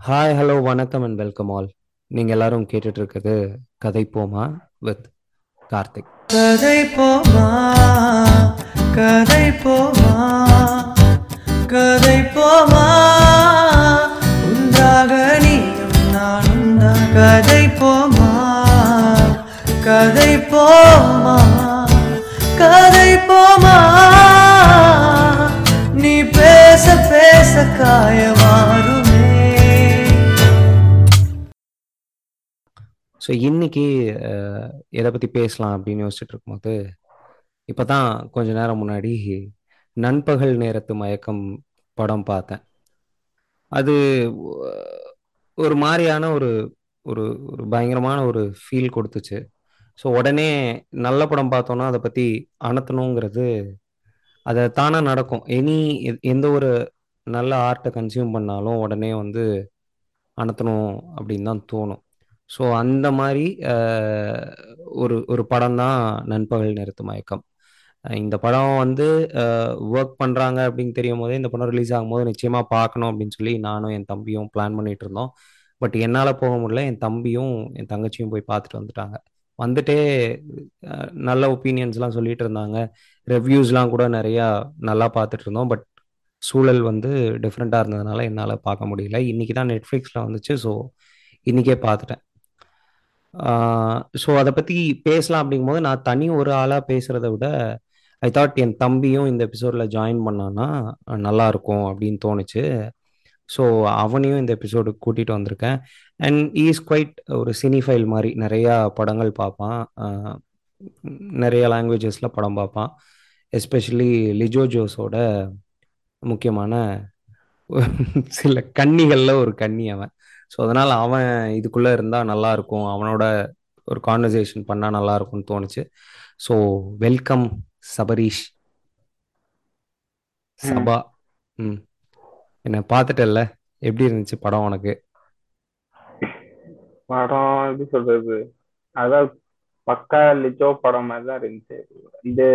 Hi hello வணக்கம் and welcome all நீங்கள் எல்லாரும் கேட்டுட்டு இருக்கிறது கதை போமா வித் கார்த்திக். கதை போமா கதை போமா கதை போமா. உண்டாக நீயும் நானும் தான் கதை போமா கதை போமா கதை போமா. நீ பேச பேச காயமா ஸோ இன்னைக்கு எதை பற்றி பேசலாம் அப்படின்னு யோசிச்சுட்டு இருக்கும்போது இப்போ தான் கொஞ்ச நேரம் முன்னாடி நண்பகல் நேரத்து மயக்கம் படம் பார்த்தேன். அது ஒரு மாதிரியான ஒரு ஒரு ஒரு பயங்கரமான ஒரு ஃபீல் கொடுத்துச்சு. ஸோ உடனே நல்ல படம் பார்த்தோன்னா அதை பற்றி அணத்தணுங்கிறது அதை தானாக நடக்கும். எனி எந்த ஒரு நல்ல ஆர்ட்டை கன்சியூம் பண்ணாலும் உடனே வந்து அணத்தணும் அப்படின்னு தான் தோணும். ஸோ அந்த மாதிரி ஒரு ஒரு படம் தான் நண்பகல் நிறுத்து மயக்கம். இந்த படம் வந்து ஒர்க் பண்ணுறாங்க அப்படின்னு தெரியும் போதே இந்த படம் ரிலீஸ் ஆகும்போது நிச்சயமாக பார்க்கணும் அப்படின்னு சொல்லி நானும் என் தம்பியும் பிளான் பண்ணிட்டு இருந்தோம். பட் என்னால் போக முடியல. என் தம்பியும் என் தங்கச்சியும் போய் பார்த்துட்டு வந்துட்டாங்க. வந்துட்டே நல்ல ஒப்பீனியன்ஸ்லாம் சொல்லிட்டு இருந்தாங்க. ரிவ்யூஸ்லாம் கூட நிறையா நல்லா பார்த்துட்டு இருந்தோம். பட் சூழல் வந்து டிஃப்ரெண்ட்டாக இருந்ததுனால என்னால் பார்க்க முடியல. இன்னைக்கு தான் நெட்ஃப்ளிக்ஸில் வந்துச்சு. ஸோ இன்றைக்கே பார்த்துட்டேன். ஸோ அதை பற்றி பேசலாம் அப்படிங்கும்போது நான் தனி ஒரு ஆளாக பேசுகிறத விட ஐ தாட் என் தம்பியும் இந்த எபிசோடில் ஜாயின் பண்ணான்னா நல்லாயிருக்கும் அப்படின்னு தோணுச்சு. ஸோ அவனையும் இந்த எபிசோடுக்கு கூட்டிகிட்டு வந்திருக்கேன். அண்ட் இஸ் குவைட் ஒரு சினிஃபைல் மாதிரி. நிறையா படங்கள் பார்ப்பான். நிறைய லாங்குவேஜஸில் படம் பார்ப்பான். எஸ்பெஷலி லிஜோ ஜோஸோட முக்கியமான சில கன்னிகளில் ஒரு கன்னி அவன். ஸோ அதனால் அவன் இதுக்குள்ளே இருந்தால் நல்லா இருக்கும் அவனோட ஒரு கான்வர்சேஷன் பண்ணால் நல்லா இருக்கும்னு தோணுச்சு ஸோ வெல்கம் சபரீஷ். சபா. ம். என்ன பார்த்துட்டல்ல? எப்படி இருந்துச்சு படம் உனக்கு? படம் எப்படி சொல்றது? அதான் பக்கா லிஜோ படம் மாதிரி தான் இருந்துச்சு. இது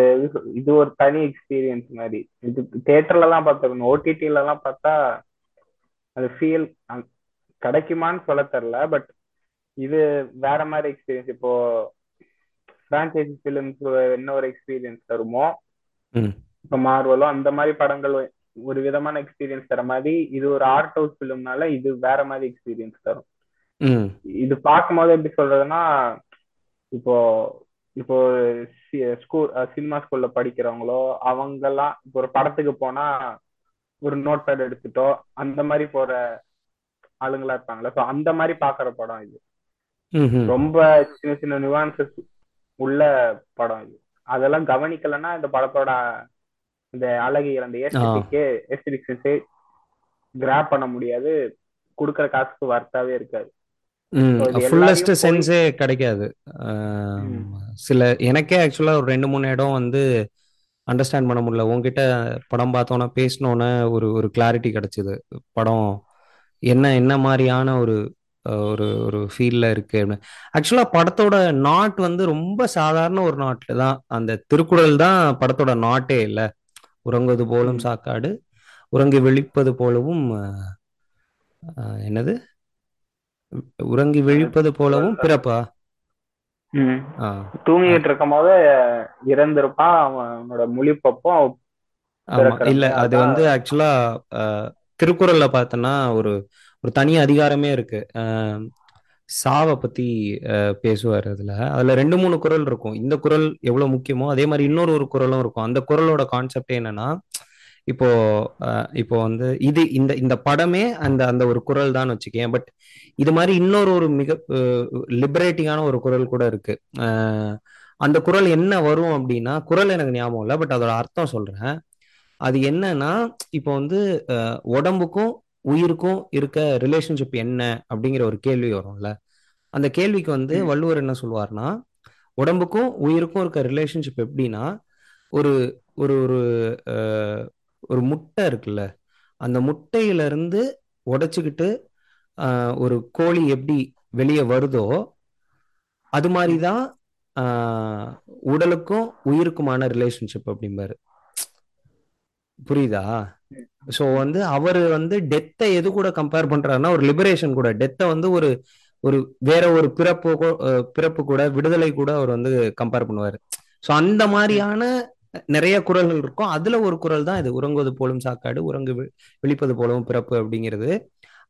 இது ஒரு தனி எக்ஸ்பீரியன்ஸ் மாதிரி. இது தியேட்டர்ல எல்லாம் பார்த்துருக்கணும் ஓடிடில எல்லாம் பார்த்தா அது ஃபீல் கிடைக்குமான்னு சொல்ல தெரியல பட் இது வேற மாதிரி எக்ஸ்பீரியன்ஸ் இப்போ பிரான்ச்சைசி ஃபிலிம்ஸ் என்ன ஒரு எக்ஸ்பீரியன்ஸ் தருமோ இப்போ மார்வலோ அந்த மாதிரி படங்கள் ஒரு விதமான எக்ஸ்பீரியன்ஸ் தர மாதிரி இது ஒரு ஆர்ட் ஹவுஸ் ஃபிலிம்னால இது வேற மாதிரி எக்ஸ்பீரியன்ஸ் தரும். இது பார்க்கும்போது எப்படி சொல்றதுன்னா இப்போ இப்போ ஸ்கூல் சினிமா ஸ்கூல்ல படிக்கிறவங்களோ அவங்கெல்லாம் இப்போ ஒரு படத்துக்கு போனா ஒரு நோட் பேட் எடுத்துட்டோ அந்த மாதிரி போற ஆளுங்களா இருப்பாங்களா ஸோ அந்த மாதிரி பாக்குற படம் இது. ரொம்ப சின்ன சின்ன நியூவான்சஸ் உள்ள படம் இது. அதெல்லாம் கவனிக்கலைன்னா இந்த படத்தோட இந்த அழகியல் அந்த ஏஸ்தட்டிக்கே எஸ்தட்டிக்ஸே கிராப் பண்ண முடியாது. கொடுக்குற காசுக்கு வர்த்தாவே இருக்காது. ஃபுல்லஸ்ட் சென்ஸே கிடைக்காது. சில எனக்கே ஆக்சுவலாக ஒரு ரெண்டு மூணு இடம் வந்து அண்டர்ஸ்டாண்ட் பண்ண முடியல. உன்கிட்ட படம் பார்த்தோன்னே பேசினோன்னே ஒரு ஒரு கிளாரிட்டி கிடைச்சிது. படம் என்ன என்ன மாதிரியான ஒரு ஒரு ஒரு ஃபீல்ல இருக்கு அப்படின்னு. ஆக்சுவலாக படத்தோட நாட் வந்து ரொம்ப சாதாரண ஒரு நாட்டில் தான். அந்த திருக்குறள் தான் படத்தோட நாட்டே இல்லை. உறங்குவது போலும். சாக்காடு உறங்கி விழிப்பது போலவும் என்னது? உறங்கி விழிப்பது போலவும் பிறப்பா? தூங்கிட்டு இருக்கும் போது இறந்திருப்பான் அவனோட முழிப்பப்போ இல்ல அது வந்து ஆக்சுவலா திருக்குறள்ல பார்த்தோன்னா ஒரு ஒரு தனி அதிகாரமே இருக்கு. சாவை பத்தி பேசுவார் அதுல. அதுல ரெண்டு மூணு குறள் இருக்கும். இந்த குறள் எவ்வளவு முக்கியமோ அதே மாதிரி இன்னொரு ஒரு குரலும் இருக்கும். அந்த குறளோட கான்செப்ட் என்னன்னா இப்போ இப்போ வந்து இது இந்த இந்த படமே அந்த அந்த ஒரு குரல் தான் வச்சுக்கேன். பட் இது மாதிரி இன்னொரு ஒரு மிக லிபரேட்டிங்கான ஒரு குறள் கூட இருக்கு. அந்த குரல் என்ன வரும் அப்படின்னா குரல் எனக்கு ஞாபகம் இல்லை பட் அதோட அர்த்தம் சொல்றேன். அது என்னன்னா இப்போ வந்து உடம்புக்கும் உயிருக்கும் இருக்க ரிலேஷன்ஷிப் என்ன அப்படிங்கிற ஒரு கேள்வி வரும்ல. அந்த கேள்விக்கு வந்து. வள்ளுவர் என்ன சொல்லுவார்னா உடம்புக்கும் உயிருக்கும் இருக்க ரிலேஷன்ஷிப் எப்படின்னா ஒரு ஒரு ஒரு ஒரு முட்டை இருக்குல்ல அந்த முட்டையில இருந்து உடைச்சுக்கிட்டு ஒரு கோழி எப்படி வெளியே வருதோ அது மாதிரி தான் உடலுக்கும் உயிருக்குமான ரிலேஷன்ஷிப் அப்படிம்பாரு. புரியுதா? ஸோ வந்து அவர் வந்து டெத்தை எது கூட கம்பேர் பண்றாருன்னா ஒரு லிபரேஷன் கூட. டெத்தை வந்து ஒரு ஒரு வேற ஒரு பிறப்பு பிறப்பு கூட விடுதலை கூட அவர் வந்து கம்பேர் பண்ணுவாரு. ஸோ அந்த மாதிரியான நிறைய குரல்கள் இருக்கும். அதுல ஒரு குரல் தான் இது உறங்குவது போலும் சாக்காடு உறங்கு விழிப்பது போலும் பிறப்பு அப்படிங்கிறது.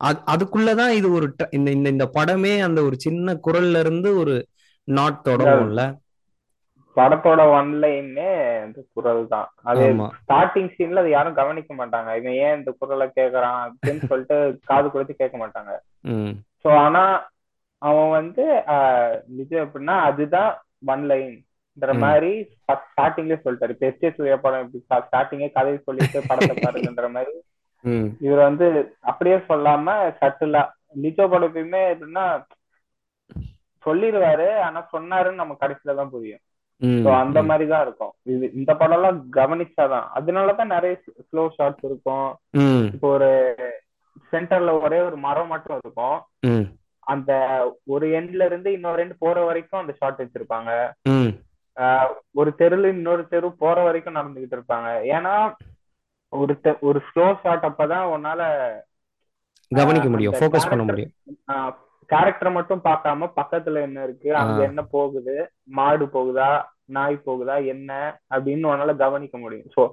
அது அதுக்குள்ளதான் இது ஒரு இந்த இந்த இந்த படமே அந்த ஒரு சின்ன குரல்ல இருந்து ஒரு நாட் தொடங்கும்ல. படத்தோட ஒன்லைனே இந்த குரல் தான். அது ஸ்டார்டிங் சீன்ல அது யாரும் கவனிக்க மாட்டாங்க. இவன் ஏன் இந்த குரலை கேக்குறான் அப்படின்னு சொல்லிட்டு காது கொடுத்து கேட்க மாட்டாங்க. சோ ஆனா அவன் வந்து நிஜம் எப்படின்னா அதுதான் ஒன் லைன்ன்ற. மாதிரி ஸ்டார்டிங்லயே சொல்லிட்டாரு. இப்ப எஸ்டே சூர்யா படம் இப்படி ஸ்டார்டிங்கே கதையை சொல்லிட்டு படத்தை பாருங்கன்ற மாதிரி. இவர் வந்து அப்படியே சொல்லாம சட்டிலா லிஜோ படம் எப்பயுமே எப்படின்னா சொல்லிடுவாரு. ஆனா சொன்னாருன்னு நம்ம கடைசியில தான் புரியும். அந்த ம். மாதிரி தான் இருக்கும். இது இந்த படம் எல்லாம் கவனிச்சாதான். அதனாலதான் நிறைய ஸ்லோ ஷாட்ஸ் இருக்கும். இப்போ ஒரு சென்டர்ல ஒரே ஒரு மரம் மட்டும் இருக்கும். அந்த ஒரு எண்ட்ல இருந்து இன்னொரு எண்ட் போற வரைக்கும் அந்த ஷாட் வச்சிருப்பாங்க. ஒரு தெருல இன்னொரு தெரு போற வரைக்கும் நடந்துகிட்டு இருப்பாங்க. ஏன்னா ஒரு ஒரு ஸ்லோ ஷாட் அப்பதான் உன்னால கவனிக்க முடியும். அந்த ஃபோக்கஸ் பண்ண முடியும். கேரக்டர் மட்டும் பார்க்காம பக்கத்துல என்ன இருக்கு? அங்க. என்ன போகுது? மாடு போகுதா? நாய் போகுதா? என்ன? அப்படின்னு உன்னால கவனிக்க முடியும். சோ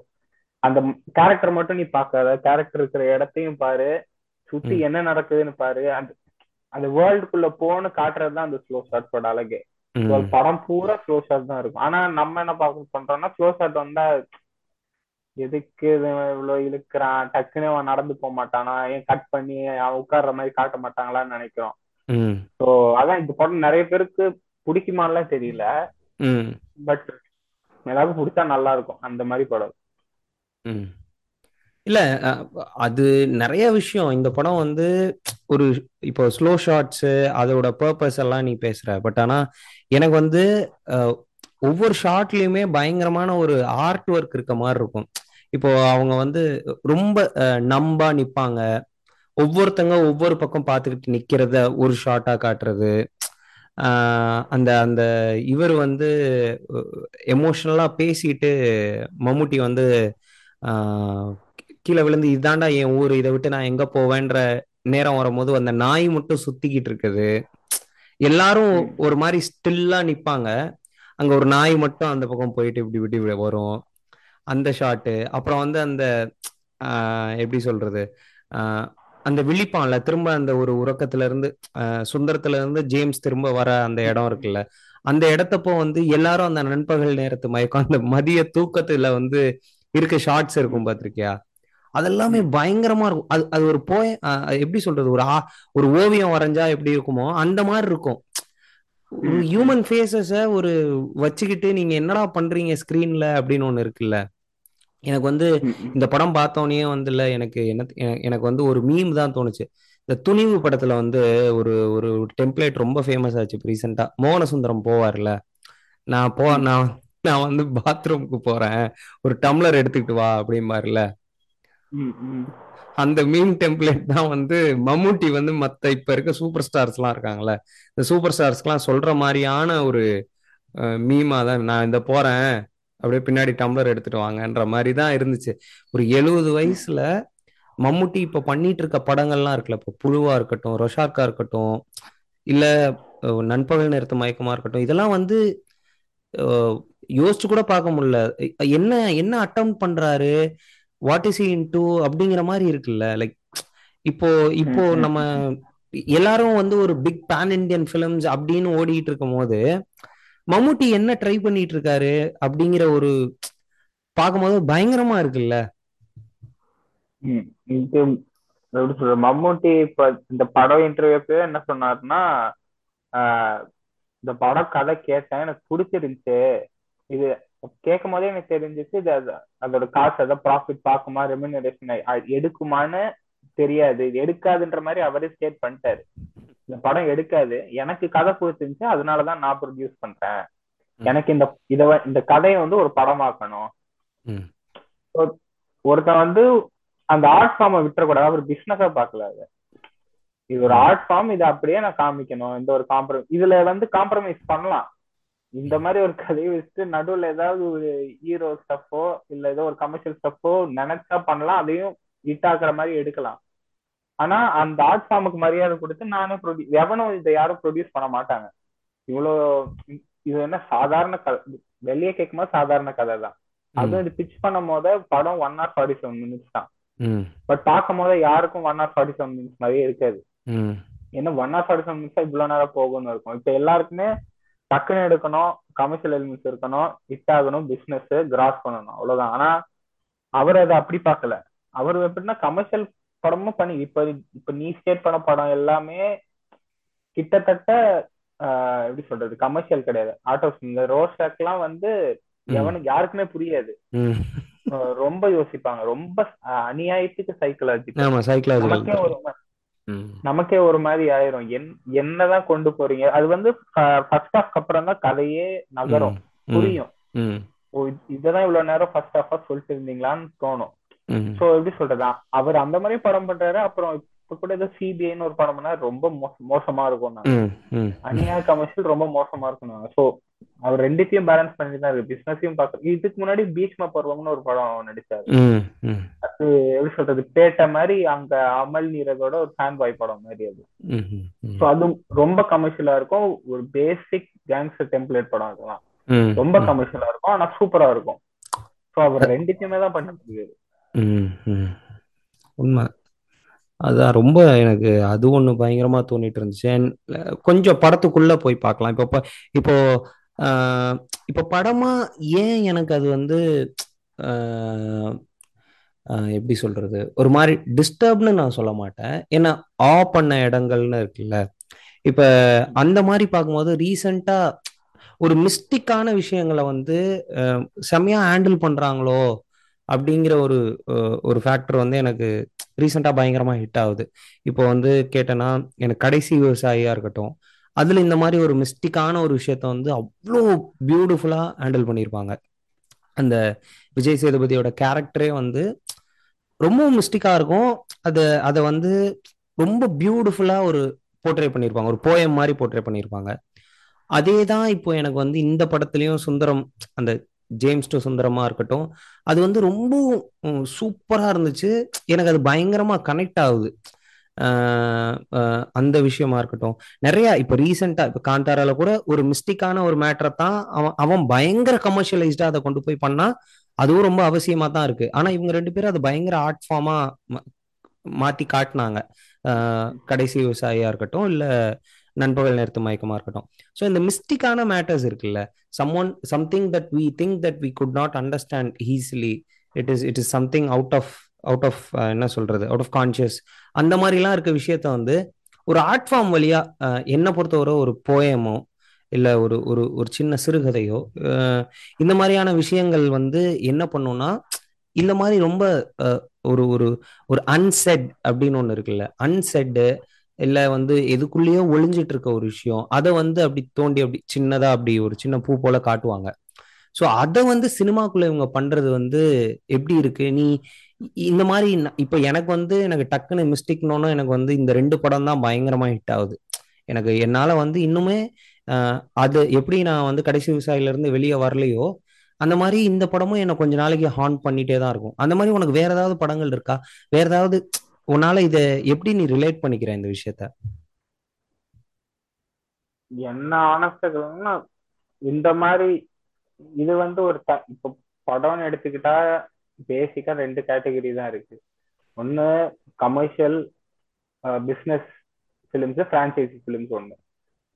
அந்த கேரக்டர் மட்டும் நீ பார்க்காத. கேரக்டர் இருக்கிற இடத்தையும் பாரு. சுத்தி. என்ன நடக்குதுன்னு பாரு. அந்த அந்த வேர்ல்டுக்குள்ள போன்னு காட்டுறதுதான் அந்த ஸ்லோ ஷாட்டோட அழகே. படம் பூரா ஸ்லோ ஷாட் தான் இருக்கும். ஆனா நம்ம என்ன பார்க்க பண்றோம்னா ஸ்லோ ஷாட் வந்தா எதுக்கு இவ்வளவு இழுக்கிறான்? டக்குன்னு அவன் நடந்து போக மாட்டானா? ஏன் கட் பண்ணி அவன் உட்கார்ற மாதிரி காட்ட மாட்டாங்களான்னு நினைக்கிறோம். ஸோ அதான் இந்த படம் நிறைய பேருக்கு பிடிக்குமான்லாம் தெரியல. ம். பட் எல்லாருக்கும் பிடிச்சா நல்லா இருக்கும் அந்த மாதிரி படம். ம். இல்ல அது நிறைய விஷயம். இந்த படம் வந்து ஒரு இப்போ ஸ்லோ ஷாட்ஸு அதோட பர்பஸ் எல்லாம் நீ பேசுற. பட் ஆனா எனக்கு வந்து ஒவ்வொரு ஷாட்லயுமே பயங்கரமான ஒரு ஆர்ட் ஒர்க் இருக்க மாதிரி இருக்கும். இப்போ அவங்க வந்து ரொம்ப நம்பா நிப்பாங்க. ஒவ்வொருத்தங்க ஒவ்வொரு பக்கம் பார்த்துக்கிட்டு நிக்கிறத ஒரு ஷாட்டா காட்டுறது. அந்த அந்த இவர் வந்து எமோஷனலா பேசிட்டு மம்முட்டி வந்து கீழே விழுந்து இதாண்டா என் ஊர் இதை விட்டு நான் எங்க போவேன்ற நேரம் வரும்போது அந்த நாய் மட்டும் சுத்திக்கிட்டு இருக்குது. எல்லாரும். ஒரு மாதிரி ஸ்டில்லா நிப்பாங்க. அங்க ஒரு நாய் மட்டும் அந்த பக்கம் போயிட்டு இப்படி இப்படி வரும். அந்த ஷாட்டு அப்புறம் வந்து அந்த எப்படி சொல்றது? அந்த விழிப்பான்ல திரும்ப அந்த ஒரு உறக்கத்துல இருந்து சுந்தரத்துல இருந்து ஜேம்ஸ் திரும்ப வர அந்த இடம் இருக்குல்ல அந்த இடத்தப்போ வந்து எல்லாரும் அந்த நண்பகல் நேரத்து மயக்கம் அந்த மதிய தூக்கத்துல வந்து இருக்க ஷார்ட்ஸ் இருக்கும் பாத்திருக்கியா? அதெல்லாமே பயங்கரமா இருக்கும். அது அது ஒரு போய எப்படி சொல்றது ஒரு ஆ ஒரு ஓவியம் வரைஞ்சா எப்படி இருக்குமோ அந்த மாதிரி இருக்கும். ஒரு ஹியூமன் ஃபேஸஸ ஒரு வச்சுக்கிட்டு நீங்க என்னடா பண்றீங்க ஸ்கிரீன்ல அப்படின்னு ஒண்ணு இருக்குல்ல. எனக்கு வந்து. இந்த படம் பார்த்தோன்னே வந்து இல்ல எனக்கு என்ன எனக்கு வந்து ஒரு மீம் தான் தோணுச்சு. இந்த துணிவு படத்துல வந்து ஒரு ஒரு டெம்ப்ளேட் ரொம்ப ஃபேமஸ் ஆச்சு இப்போ ரீசெண்டா மோகனசுந்தரம் போவார்ல நான் போ நான் நான் வந்து பாத்ரூமுக்கு போறேன். ஒரு டம்ளர் எடுத்துக்கிட்டு வா அப்படிம்பாருல. அந்த மீம் டெம்ப்ளேட் தான் வந்து மம்முட்டி வந்து மத்த இப்ப இருக்க சூப்பர் ஸ்டார்ஸ்லாம் இருக்காங்கல்ல. இந்த சூப்பர் ஸ்டார்ஸ்க்குலாம் சொல்ற மாதிரியான ஒரு மீமா தான் நான் இந்த போறேன். அப்படியே பின்னாடி டம்ளர் எடுத்துட்டு வாங்கன்ற மாதிரி தான் இருந்துச்சு. ஒரு எழுபது வயசுல மம்முட்டி இப்ப பண்ணிட்டு இருக்க படங்கள்லாம் இருக்குல்ல இப்போ புழுவா இருக்கட்டும் ரொஷார்க்கா இருக்கட்டும் இல்ல நண்பகல் நேரத்து மயக்கமா இருக்கட்டும் இதெல்லாம் வந்து யோசிச்சு கூட பார்க்க முடியல. என்ன என்ன அட்டம் பண்றாரு? வாட் இஸ் இன்டு அப்படிங்கிற மாதிரி இருக்குல்ல லைக் இப்போ இப்போ நம்ம எல்லாரும் வந்து ஒரு பிக் பேன் இண்டியன் ஃபிலிம்ஸ் அப்படின்னு ஓடிட்டு இருக்கும் போது மம்முட்டி என்ன ட்ரை பண்ணிட்டு இருக்காரு அப்படிங்கிற ஒரு பார்க்கும்போது பயங்கரமா இருக்குல்ல? இது எப்படி சொல்ற மம்முட்டி இப்ப இந்த படம் இன்டர்வியூக்கு என்ன சொன்னாருன்னா ஆஹ் இந்த படம் கதை கேட்டேன் எனக்கு பிடிச்சிருந்துச்சு. இது கேட்கும் போதே எனக்கு தெரிஞ்சிச்சு இது அதோட காசு ஏதாவது ப்ராஃபிட் பார்க்குமா ரெமினரேஷன் எடுக்குமான்னு தெரியாது. இது எடுக்காதுன்ற மாதிரி அவரே ஸ்டேட் பண்ணிட்டாரு. இந்த படம் எடுக்காது. எனக்கு கதை பிடிச்சிருந்துச்சு அதனாலதான் நான் ப்ரொடியூஸ் பண்றேன். எனக்கு இந்த இத இந்த கதையை வந்து ஒரு படமாக்கணும். ம். ஒரு- ஒருத்தன் வந்து அந்த ஆர்ட் ஃபார்மை விட்டுறக்கூடாது. அவர் பிசினஸா பார்க்கல அது. இது ஒரு ஆர்ட் ஃபார்ம் இதை அப்படியே நான் காமிக்கணும். இந்த ஒரு காம்ப்ரமைஸ் இதுல வந்து காம்ப்ரமைஸ் பண்ணலாம். இந்த மாதிரி ஒரு கதையை வச்சுட்டு நடுவுல ஏதாவது ஒரு ஹீரோ ஸ்டஃப்போ இல்ல ஏதோ ஒரு கமர்ஷியல் ஸ்டஃப்போ நினைச்சா பண்ணலாம். அதையும் ஹிட் ஆக்குற மாதிரி எடுக்கலாம். ஆனா அந்த ஆர்ட் ஃபார்முக்கு மரியாதை கொடுத்து நானே ப்ரொடியூஸ் எவனும் இதை யாரும் ப்ரொடியூஸ் பண்ண மாட்டாங்க. இவ்வளோ இது என்ன சாதாரண கதை வெளியே கேட்கும்போது சாதாரண கதை தான். அதுவும் இது பிச் பண்ணும் போது படம் one hour forty seven minutes தான். பட் பார்க்கும் போது யாருக்கும் one hour forty seven minutes மாதிரியே இருக்காது. ஏன்னா one hour forty seven minutes இவ்வளவு நேரம் போகும்னு இருக்கும். இப்ப எல்லாருக்குமே டக்குன்னு எடுக்கணும் கமர்ஷியல் எலிமெண்ட்ஸ் இருக்கணும் ஹிட் ஆகணும் பிசினஸ் கிராஸ் பண்ணணும். அவ்வளவுதான். ஆனா அவர் அதை அப்படி பார்க்கல. அவர் எப்படின்னா கமர்ஷியல் படமும் பண்ணி இப்ப இப்ப நீ ஸ்டேட் பண்ண படம் எல்லாமே கிட்டத்தட்ட எப்படி சொல்றது கமர்ஷியல் கிடையாது. ஆட்டோஸ் இந்த ரோஸ் எல்லாம் வந்து எவனுக்கு யாருக்குமே புரியாது. ரொம்ப யோசிப்பாங்க. ரொம்ப அநியாயத்துக்கு சைக்கலாஜி ஒரு நமக்கே ஒரு மாதிரி ஆயிரும். என் என்னதான் கொண்டு போறீங்க? அது வந்து ஃபர்ஸ்ட் ஹாஃப்க்கு அப்புறம் தான் கதையே நகரும். புரியும். இததான் இவ்வளவு நேரம் ஃபர்ஸ்ட் ஹாஃபா சொல்லிட்டு இருந்தீங்களான்னு தோணும். சோ எப்படி சொல்றது அவர் அந்த மாதிரி படம் பண்றாரு அப்புறம் இப்ப கூட ஏதோ சிபிஐன்னு ஒரு படம் பண்ணா ரொம்ப மோச- மோசமா இருக்கும் அநியாய கமர்ஷியல் ரொம்ப மோசமா இருக்கும் சோ அவர் ரெண்டுத்தையும் பேலன்ஸ் பண்ணி தான் இருக்கு பிசினஸையும் பார்க்க இதுக்கு முன்னாடி பீச்மா பருவம்னு ஒரு படம் நடிச்சாரு. அது எப்படி சொல்றது பேட்ட மாதிரி அங்க அமல் நீரதோட ஒரு ஃபேன் பாய் படம் மாதிரி அது. ஸோ அது ரொம்ப கமர்ஷியலா இருக்கும். ஒரு பேசிக் கேங்ஸ்டர் டெம்ப்ளேட் படம் அதெல்லாம். ரொம்ப கமர்ஷியலா இருக்கும் ஆனா சூப்பரா இருக்கும். ஸோ அவர் ரெண்டுத்தையுமே தான் பண்ணிட்டு இருக்காரு ம் ம். உண்மை. அதான் ரொம்ப எனக்கு அது ஒன்று பயங்கரமாக தோணிட்டு இருந்துச்சு கொஞ்சம் படத்துக்குள்ள போய் பார்க்கலாம். இப்போ ப- இப்போ இப்போ படமா ஏன் எனக்கு அது வந்து எப்படி சொல்றது? ஒரு மாதிரி டிஸ்டர்ப்னு நான் சொல்ல மாட்டேன். ஏன்னா ஆ பண்ண இடங்கள்னு இருக்குல்ல. இப்போ அந்த மாதிரி பார்க்கும்போது ரீசெண்டாக ஒரு மிஸ்டிக்கான விஷயங்களை வந்து அஹ், செம்மையா ஹேண்டில் பண்றாங்களோ அப்படிங்கிற ஒரு ஒரு ஃபேக்டர் வந்து எனக்கு ரீசெண்டாக பயங்கரமாக ஹிட் ஆகுது. இப்போ வந்து கேட்டேன்னா எனக்கு கடைசி விவசாயியாக இருக்கட்டும் அதில் இந்த மாதிரி ஒரு மிஸ்டிக்கான ஒரு விஷயத்த வந்து அவ்வளோ பியூட்டிஃபுல்லாக ஹேண்டில் பண்ணியிருப்பாங்க அந்த விஜய் சேதுபதியோட கேரக்டரே வந்து ரொம்ப மிஸ்டிக்காக இருக்கும். அதை அதை வந்து ரொம்ப பியூட்டிஃபுல்லாக ஒரு போர்ட்ரே பண்ணியிருப்பாங்க ஒரு போயம் மாதிரி போர்ட்ரே பண்ணியிருப்பாங்க அதே தான் இப்போ எனக்கு வந்து இந்த படத்துலையும் சுந்தரம் அந்த ஜேம்ஸ் டு சுந்தரமா இருக்கட்டும். அது வந்து ரொம்ப சூப்பரா இருந்துச்சு. எனக்கு அது பயங்கரமா கனெக்ட் ஆகுது. அந்த விஷயமா இருக்கட்டும். நிறைய இப்போ ரீசெண்டா இப்போ காந்தாரால கூட ஒரு மிஸ்டிக்கான ஒரு மேட்டரை தான் அவன் அவன் பயங்கர கமர்ஷியலைஸ்டா அதை கொண்டு போய் பண்ணா அதுவும் ரொம்ப அவசியமா தான் இருக்கு. ஆனா இவங்க ரெண்டு பேரும் அது பயங்கர ஆர்ட் ஃபார்மா மாத்தி காட்டினாங்க. கடைசி விவசாயியா இருக்கட்டும் இல்ல நண்பகல் நேரத்து மயக்கமா இருக்கட்டும். ஸோ இந்த மிஸ்டிக்கான மேட்டர்ஸ் இருக்குல்ல some one something that we think that we could not understand easily it is it is something out of out of என்ன சொல்றது அவுட் ஆஃப் கான்சியஸ் அந்த மாதிரிலாம் இருக்க விஷயத்த வந்து ஒரு ஆர்ட் ஃபார்ம் வழியா என்னை பொறுத்தவரை ஒரு போயமோ இல்லை ஒரு ஒரு ஒரு சின்ன சிறுகதையோ இந்த மாதிரியான விஷயங்கள் வந்து என்ன பண்ணும்னா இந்த மாதிரி ரொம்ப ஒரு ஒரு ஒரு அன்செட் அப்படின்னு ஒன்று இருக்குல்ல அன்செட்டு இல்ல வந்து எதுக்குள்ளேயோ ஒளிஞ்சிட்டு இருக்க ஒரு விஷயம். அதை வந்து அப்படி தோண்டி அப்படி சின்னதா அப்படி ஒரு சின்ன பூ போல காட்டுவாங்க. ஸோ அதை வந்து சினிமாக்குள்ள இவங்க பண்றது வந்து எப்படி இருக்கு? நீ இந்த மாதிரி இப்ப எனக்கு வந்து எனக்கு டக்குன்னு மிஸ்டேக்னோன்னா எனக்கு வந்து இந்த ரெண்டு படம் தான் பயங்கரமா ஹிட் ஆகுது. எனக்கு என்னால வந்து இன்னுமே அது எப்படி நான் வந்து கடைசி விவசாயில இருந்து வெளியே வரலையோ அந்த மாதிரி இந்த படமும் என்னை கொஞ்ச நாளைக்கு ஹான் பண்ணிட்டே தான் இருக்கும். அந்த மாதிரி உனக்கு வேற ஏதாவது படங்கள் இருக்கா? வேற ஏதாவது உன்னால இத எப்படி நீ ரிலேட் பண்ணிக்கிற இந்த விஷயத்த? என்ன ஆனஸ்டா இந்த மாதிரி இது வந்து ஒரு த- இப்ப படம்னு எடுத்துக்கிட்டா பேசிக்கா ரெண்டு கேட்டகரி தான் இருக்கு. ஒன்னு commercial business films franchise films ஒண்ணு.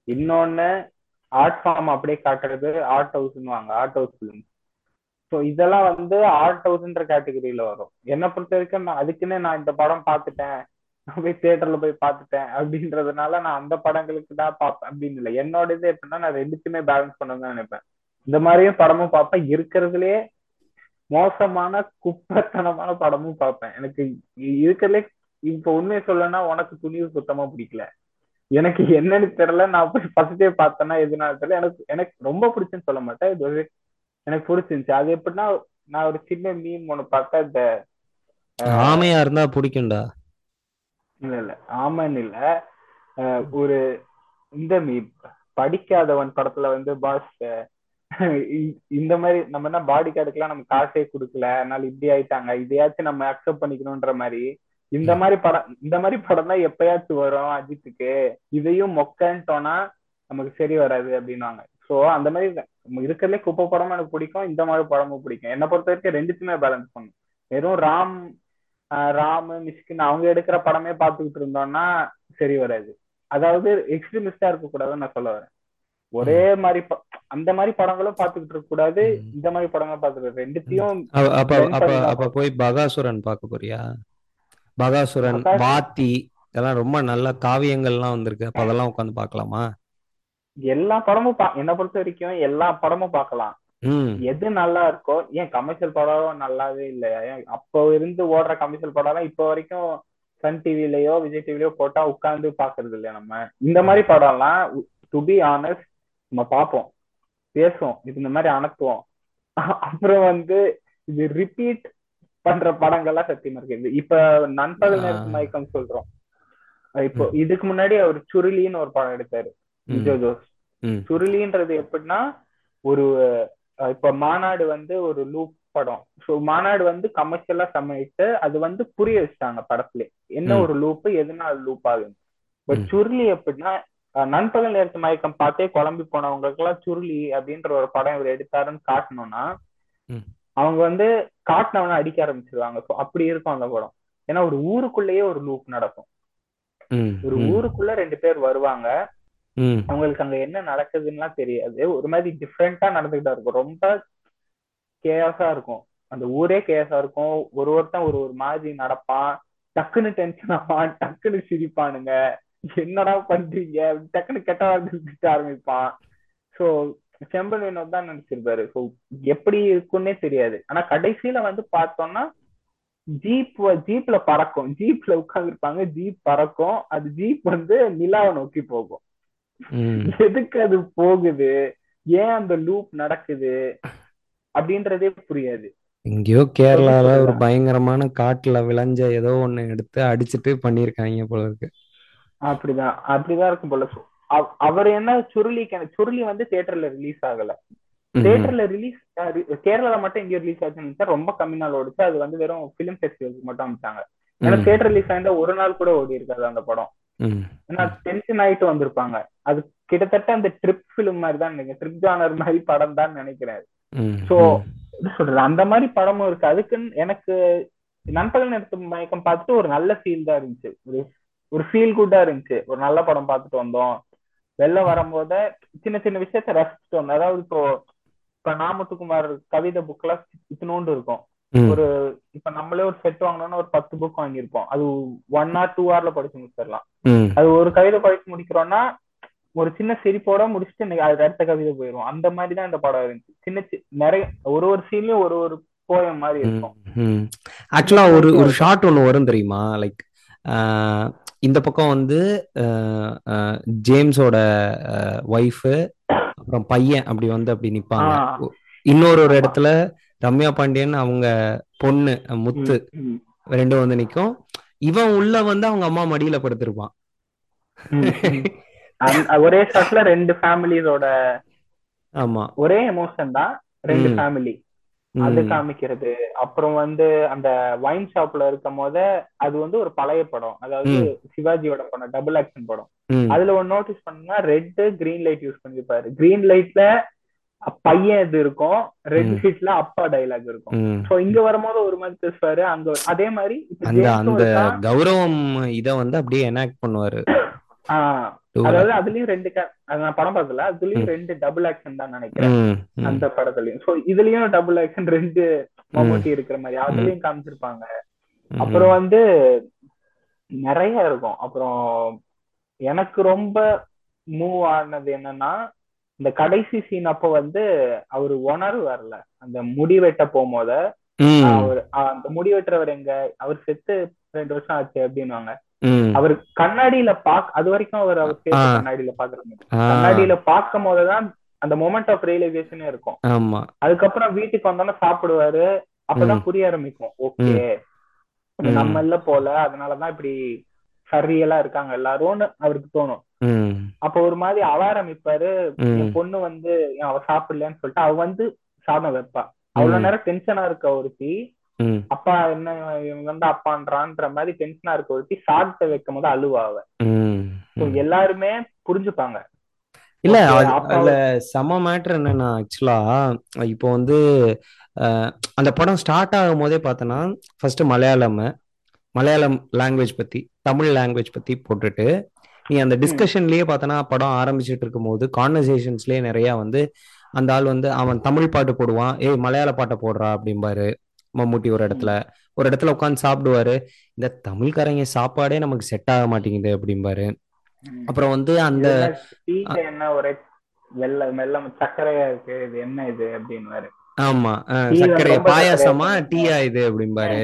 இன்னொன்னு ஆர்ட் ஃபார்ம் அப்படியே காட்டுறது ஆர்ட் ஹவுஸ்னுவாங்க ஆர்ட் ஹவுஸ் ஃபிலிம்ஸ் ஸோ இதெல்லாம் வந்து ஆர்ட் ஹவுஸ்ன்ற கேட்டகரியில வரும். என்னை பொறுத்த வரைக்கும் நான் அதுக்குன்னு நான் இந்த படம் பார்த்துட்டேன். நான் போய் தியேட்டர்ல போய் பார்த்துட்டேன். அப்படின்றதுனால நான் அந்த படங்களுக்கு தான் பார்ப்பேன். அப்படின்னு இல்லை. என்னோட இது எப்படின்னா நான் ரெண்டுத்தையுமே பேலன்ஸ் பண்ணணும்னு நினைப்பேன். இந்த மாதிரியும் படமும் பார்ப்பேன். இருக்கிறதுலே மோசமான குப்பத்தனமான படமும் பார்ப்பேன். எனக்கு இருக்கிறதுலே இப்ப உண்மையை சொல்லனா உனக்கு துணிவு சுத்தமா பிடிக்கல. எனக்கு என்னன்னு தெரியல. நான் போய் ஃபர்ஸ்டே பார்த்தேன்னா எதுனால தெரியல. எனக்கு எனக்கு ரொம்ப பிடிச்சுன்னு சொல்ல மாட்டேன். இது எனக்கு பிடிச்சிருந்துச்சு அது எப்படின்னா நான் ஒரு சின்ன மீன் ஒண்ணு பார்த்தேன் இந்த ஆமையா இருந்தா பிடிக்கும்டா. இல்ல இல்ல. ஆமான்னு இல்ல. ஒரு இந்த மீன் படிக்காதவன் படத்துல வந்து பாஸ் இந்த மாதிரி நம்ம என்ன பாடி கார்டுக்கெல்லாம் நம்ம காசே கொடுக்கல. அதனால இப்படி ஆயிட்டாங்க. இதையாச்சும் நம்ம அக்செப்ட் பண்ணிக்கணும்ன்ற மாதிரி இந்த மாதிரி படம் இந்த மாதிரி படம் தான் எப்பயாச்சும் வரும் அஜித்துக்கு. இதையும் மொக்கன்ட்டோம்னா நமக்கு சரி வராது அப்படின்னுவாங்க. சோ அந்த மாதிரி இருக்கிறதுலே குப்பை படமும் எனக்கு பிடிக்கும் இந்த மாதிரி படமும் பிடிக்கும். என்னை பொறுத்த வரைக்கும் ரெண்டுத்துமே பேலன்ஸ் பண்ணும். வெறும் ராம் ராம் மிஷ்கின் அவங்க எடுக்கிற படமே பார்த்துக்கிட்டு இருந்தோம்னா சரி வராது. அதாவது எக்ஸ்ட்ரீமிஸ்டா இருக்க கூடாதுன்னு நான் சொல்ல வரேன். ஒரே மாதிரி அந்த மாதிரி படங்களும் பார்த்துக்கிட்டு இருக்க கூடாது. இந்த மாதிரி படங்களும் பார்த்துக்கிட்டு ரெண்டுத்தையும் அப்ப போய் பகாசுரன் பார்க்க போறியா? பகாசுரன். வாத்தி இதெல்லாம் ரொம்ப நல்ல காவியங்கள்லாம் வந்திருக்கு. அப்ப அதெல்லாம் உட்காந்து பார்க்கலாமா? எல்லா படமும் பா என்னை பொறுத்த வரைக்கும் எல்லா படமும் பார்க்கலாம். எது நல்லா இருக்கோ ஏன் கமர்ஷியல் படம் நல்லாவே இல்லையா ஏன் அப்போ இருந்து ஓடுற கமர்ஷியல் படம் இப்போ வரைக்கும் சன் டிவிலயோ விஜய் டிவிலயோ போட்டா உட்கார்ந்து பாக்குறது இல்லையா நம்ம? இந்த மாதிரி படம்லாம் டு பி ஆனஸ்ட் நம்ம பார்ப்போம். பேசுவோம். இது இந்த மாதிரி அனுப்புவோம். அப்புறம் வந்து இது ரிப்பீட் பண்ற படங்கள்லாம் சத்தியமா இருக்கு. இப்ப நண்பகல் நேரத்து. மயக்கம் சொல்றோம். இப்போ இதுக்கு முன்னாடி அவர் சுருளின்னு ஒரு படம் எடுத்தாரு. ஜோஸ் சுருளின்றது எப்படின்னா ஒரு இப்ப மாநாடு வந்து ஒரு லூப் படம். ஸோ மாநாடு வந்து கமர்ஷியலா சமைத்து அது வந்து புரிய வச்சுட்டாங்க படத்துல. என்ன. ஒரு லூப் எதனால லூப் ஆகுது பட். சுருளி எப்படின்னா நண்பகல் நேரத்து மயக்கம் பார்த்தே குழம்பி போனவங்களுக்கு எல்லாம் சுருளி அப்படின்ற ஒரு படம் இவர் எடுத்தாருன்னு காட்டணும்னா. அவங்க வந்து காட்டினவன அடிக்க ஆரம்பிச்சிருவாங்க. ஸோ அப்படி இருக்கும் அந்த படம். ஏன்னா ஒரு ஊருக்குள்ளேயே ஒரு லூப் நடக்கும். ஒரு ஊருக்குள்ள ரெண்டு பேர் வருவாங்க. அவங்களுக்கு அங்க என்ன நடக்குதுன்னா தெரியாது. ஒரு மாதிரி டிஃப்ரெண்டா நடந்துகிட்டா இருக்கும். ரொம்ப கேஸா இருக்கும். அந்த ஊரே கேஸா இருக்கும். ஒரு ஒருத்தன் ஒரு ஒரு மாதிரி நடப்பான். டக்குன்னு டென்ஷன் ஆவான். டக்குன்னு சிரிப்பானுங்க. என்னடா பண்றீங்க? டக்குன்னு கெட்ட வார்த்தை ஆரம்பிப்பான். சோ செம்பல் வினோத் தான் நினைச்சிருப்பாரு. ஸோ எப்படி இருக்குன்னே தெரியாது. ஆனா கடைசியில வந்து பார்த்தோம்னா ஜீப் ஜீப்ல பறக்கும். ஜீப்ல உட்காந்துருப்பாங்க ஜீப் பறக்கும். அது ஜீப் வந்து நிலாவை நோக்கி போகும். எதுக்கு அது போகுது? ஏன் அந்த லூப் நடக்குது? அப்படின்றதே புரியாது. எங்கேயோ கேரளால ஒரு. பயங்கரமான காட்டுல விளைஞ்ச ஏதோ ஒண்ணு எடுத்து அடிச்சிட்டு பண்ணிருக்காங்க போல இருக்கு. அப்படிதான். அப்படிதான் இருக்கும் போல. அவர் என்ன சுருளி சுருளி வந்து தியேட்டர்ல ரிலீஸ் ஆகல. தியேட்டர்ல ரிலீஸ் கேரளால மட்டும் எங்கேயோ ரிலீஸ் ஆச்சுன்னு ரொம்ப கம்மி நாள் ஓடிச்சு. அது வந்து வெறும் பிலிம் ஃபெஸ்டிவலுக்கு மட்டும் அமைச்சாங்க. ஏன்னா. தியேட்டர் ரிலீஸ் ஆயிருந்தா ஒரு நாள் கூட ஓடி இருக்காது அந்த படம். ஏன்னா டென்ஷன் ஆயிட்டு வந்திருப்பாங்க. அது கிட்டத்தட்ட அந்த ட்ரிப் ஃபிலிம் மாதிரி தான் நினைக்கிறேன். ட்ரிப் ஜானர் மாதிரி படம் தான் நினைக்கிறேன். ம். சோ சொல்றது? அந்த மாதிரி படமும் இருக்கு. அதுக்குன்னு எனக்கு நண்பகல் நேரத்து மயக்கம் பார்த்துட்டு ஒரு நல்ல ஃபீல் தான் இருந்துச்சு. ஒரு ஒரு ஃபீல் குட்டா இருந்துச்சு. ஒரு நல்ல படம் பார்த்துட்டு வந்தோம். வெளில வரும்போது சின்ன சின்ன விஷயத்த ரசிச்சுட்டு வந்தோம். அதாவது இப்போ இப்ப நாமத்துக்குமார் கவிதை புக்லாம் இத்தினோண்டு இருக்கும். ஒரு இப்ப நம்மளே ஒரு செட் வாங்கணும்னா ஒரு பத்து புக் வாங்கியிருப்போம். அது ஒன் ஆர் டூ ஹவர்ல படிச்சு முடிச்சிடலாம். அது ஒரு கவிதை படிச்சு முடிக்கிறோம்னா ஒரு சின்ன சிரிப்போட முடிச்சுட்டு அது அடுத்த கவிதை போயிடும் அந்த மாதிரி தான் இந்த படம் இருந்துச்சு. சின்ன நிறைய ஒரு ஒரு சீன்லயும் ஒரு ஒரு போயம் மாதிரி இருக்கும். ஆக்சுவலா ஒரு ஒரு ஷாட் ஒன்று வரும் தெரியுமா? லைக் இந்த பக்கம் வந்து ஜேம்ஸோட ஒய்ஃபு அப்புறம் பையன் அப்படி வந்து அப்படி நிப்பாங்க. இன்னொரு ஒரு இடத்துல ரம்யா பாண்டியன் அவங்க பொண்ணு முத்து ரெண்டும் வந்து நிக்கும். இவன் உள்ள வந்து அவங்க அம்மா மடியில படுத்திருப்பான். ஒரே ஷாட்ல ரெண்டு ஃபேமிலிஸோட ஆமா. ஒரே எமோஷன் தான் ரெண்டு. ஃபேமிலி அது. காமிக்கிறது. அப்புறம் வந்து அந்த வைன் ஷாப்ல இருக்கும் போத அது வந்து ஒரு பழைய படம். அதாவது. சிவாஜியோட படம் டபுள் ஆக்ஷன் படம். அதுல ஒரு நோட்டீஸ் பண்ணா ரெட் கிரீன் லைட் யூஸ் பண்ணிருப்பாரு கிரீன் லைட்ல பையன் இது இருக்கும். ரெட் ம். லைட்ல அப்பா டைலாக் இருக்கும். சோ இங்க வரும்போது ஒரு மாதிரி பேசுவாரு. அங்க அதே மாதிரி அந்த அந்த. கௌரவம் இத வந்து அப்படியே எனாக்ட் பண்ணுவாரு. அதாவது அதுலயும் ரெண்டு நான் படம் பார்த்தல அதுலயும். ரெண்டு டபுள் ஆக்ஷன் தான் நினைக்கிறேன். அந்த படத்துலயும். சோ இதுலயும் டபுள் ஆக்ஷன் ரெண்டு மம்முட்டி இருக்கிற மாதிரி. அதுலயும் காமிச்சிருப்பாங்க. அப்புறம் வந்து நிறைய இருக்கும். அப்புறம் எனக்கு ரொம்ப மூவ் ஆனது என்னன்னா இந்த கடைசி சீன் அப்போ வந்து அவரு உணர்வு வரல. அந்த முடி வெட்ட போகும்போது. அவர் அந்த முடி வெட்டுறவர் எங்க? அவர் செத்து ரெண்டு வருஷம் ஆச்சு அப்படின்னுவாங்க. ம். அவர் கண்ணாடியில பாக் அது வரைக்கும் அவர் அவர். கண்ணாடியில பாக்குறாங்க கண்ணாடியில பார்க்கும் போதுதான் அந்த மொமெண்ட் ஆஃப் ரியலைசேஷனே இருக்கும். அதுக்கப்புறம் வீட்டுக்கு வந்தோன்னா சாப்பிடுவாரு. அப்பதான். புரிய ஆரம்பிக்கும். ஓகே. நம்ம இல்ல போல. அதனாலதான் இப்படி சரியெல்லாம் இருக்காங்க எல்லாரும்னு அவருக்கு தோணும். அப்ப ஒரு மாதிரி அலாரமிப்பாரு ம். என் பொண்ணு வந்து அவ சாப்பிடலன்னு சொல்லிட்டு அவ வந்து சாதம் வைப்பா. அவ்வளவு நேரம் டென்ஷனா இருக்க ஒருத்தி அப்பா என்ன இவன் வந்து அப்பான்றான்ற மாதிரி டென்ஷனா இருக்க ஒருத்தி சாதத்தை வைக்கும் போது அழுவா அவ. எல்லாருமே புரிஞ்சுப்பாங்க. இல்ல அதுல செம மேட்ரு என்னன்னா ஆக்சுவலா இப்போ வந்து அந்த படம் ஸ்டார்ட் ஆகும் போதே பார்த்தோன்னா ஃபர்ஸ்ட் மலையாளம். மலையாளம் லாங்குவேஜ் பத்தி தமிழ் லாங்குவேஜ் பத்தி போட்டுட்டு நீ அந்த டிஸ்கஷன்லயே பார்த்தோன்னா படம் ஆரம்பிச்சிட்டு இருக்கும் போது கான்வர்சேஷன்ஸ்லயே நிறைய வந்து அந்த ஆள் வந்து அவன் தமிழ் பாட்டு போடுவான். ஏய் மலையாள பாட்டை போடுறா அப்படிம்பாரு மம்முட்டி ஒரு இடத்துல. ஒரு இடத்துல உட்காந்து சாப்பிடுவாரு. இந்த தமிழ்காரங்க சாப்பாடே நமக்கு செட் ஆக மாட்டேங்குது அப்படிம்பாரு. அப்புறம் வந்து அந்த என்ன ஒரே வெள்ளை வெள்ளம் சர்க்கரையா இருக்கு. இது என்ன இது? அப்படின்னு ஆமா. சர்க்கரை பாயாசமா டீயா இது அப்படிம்பாரு.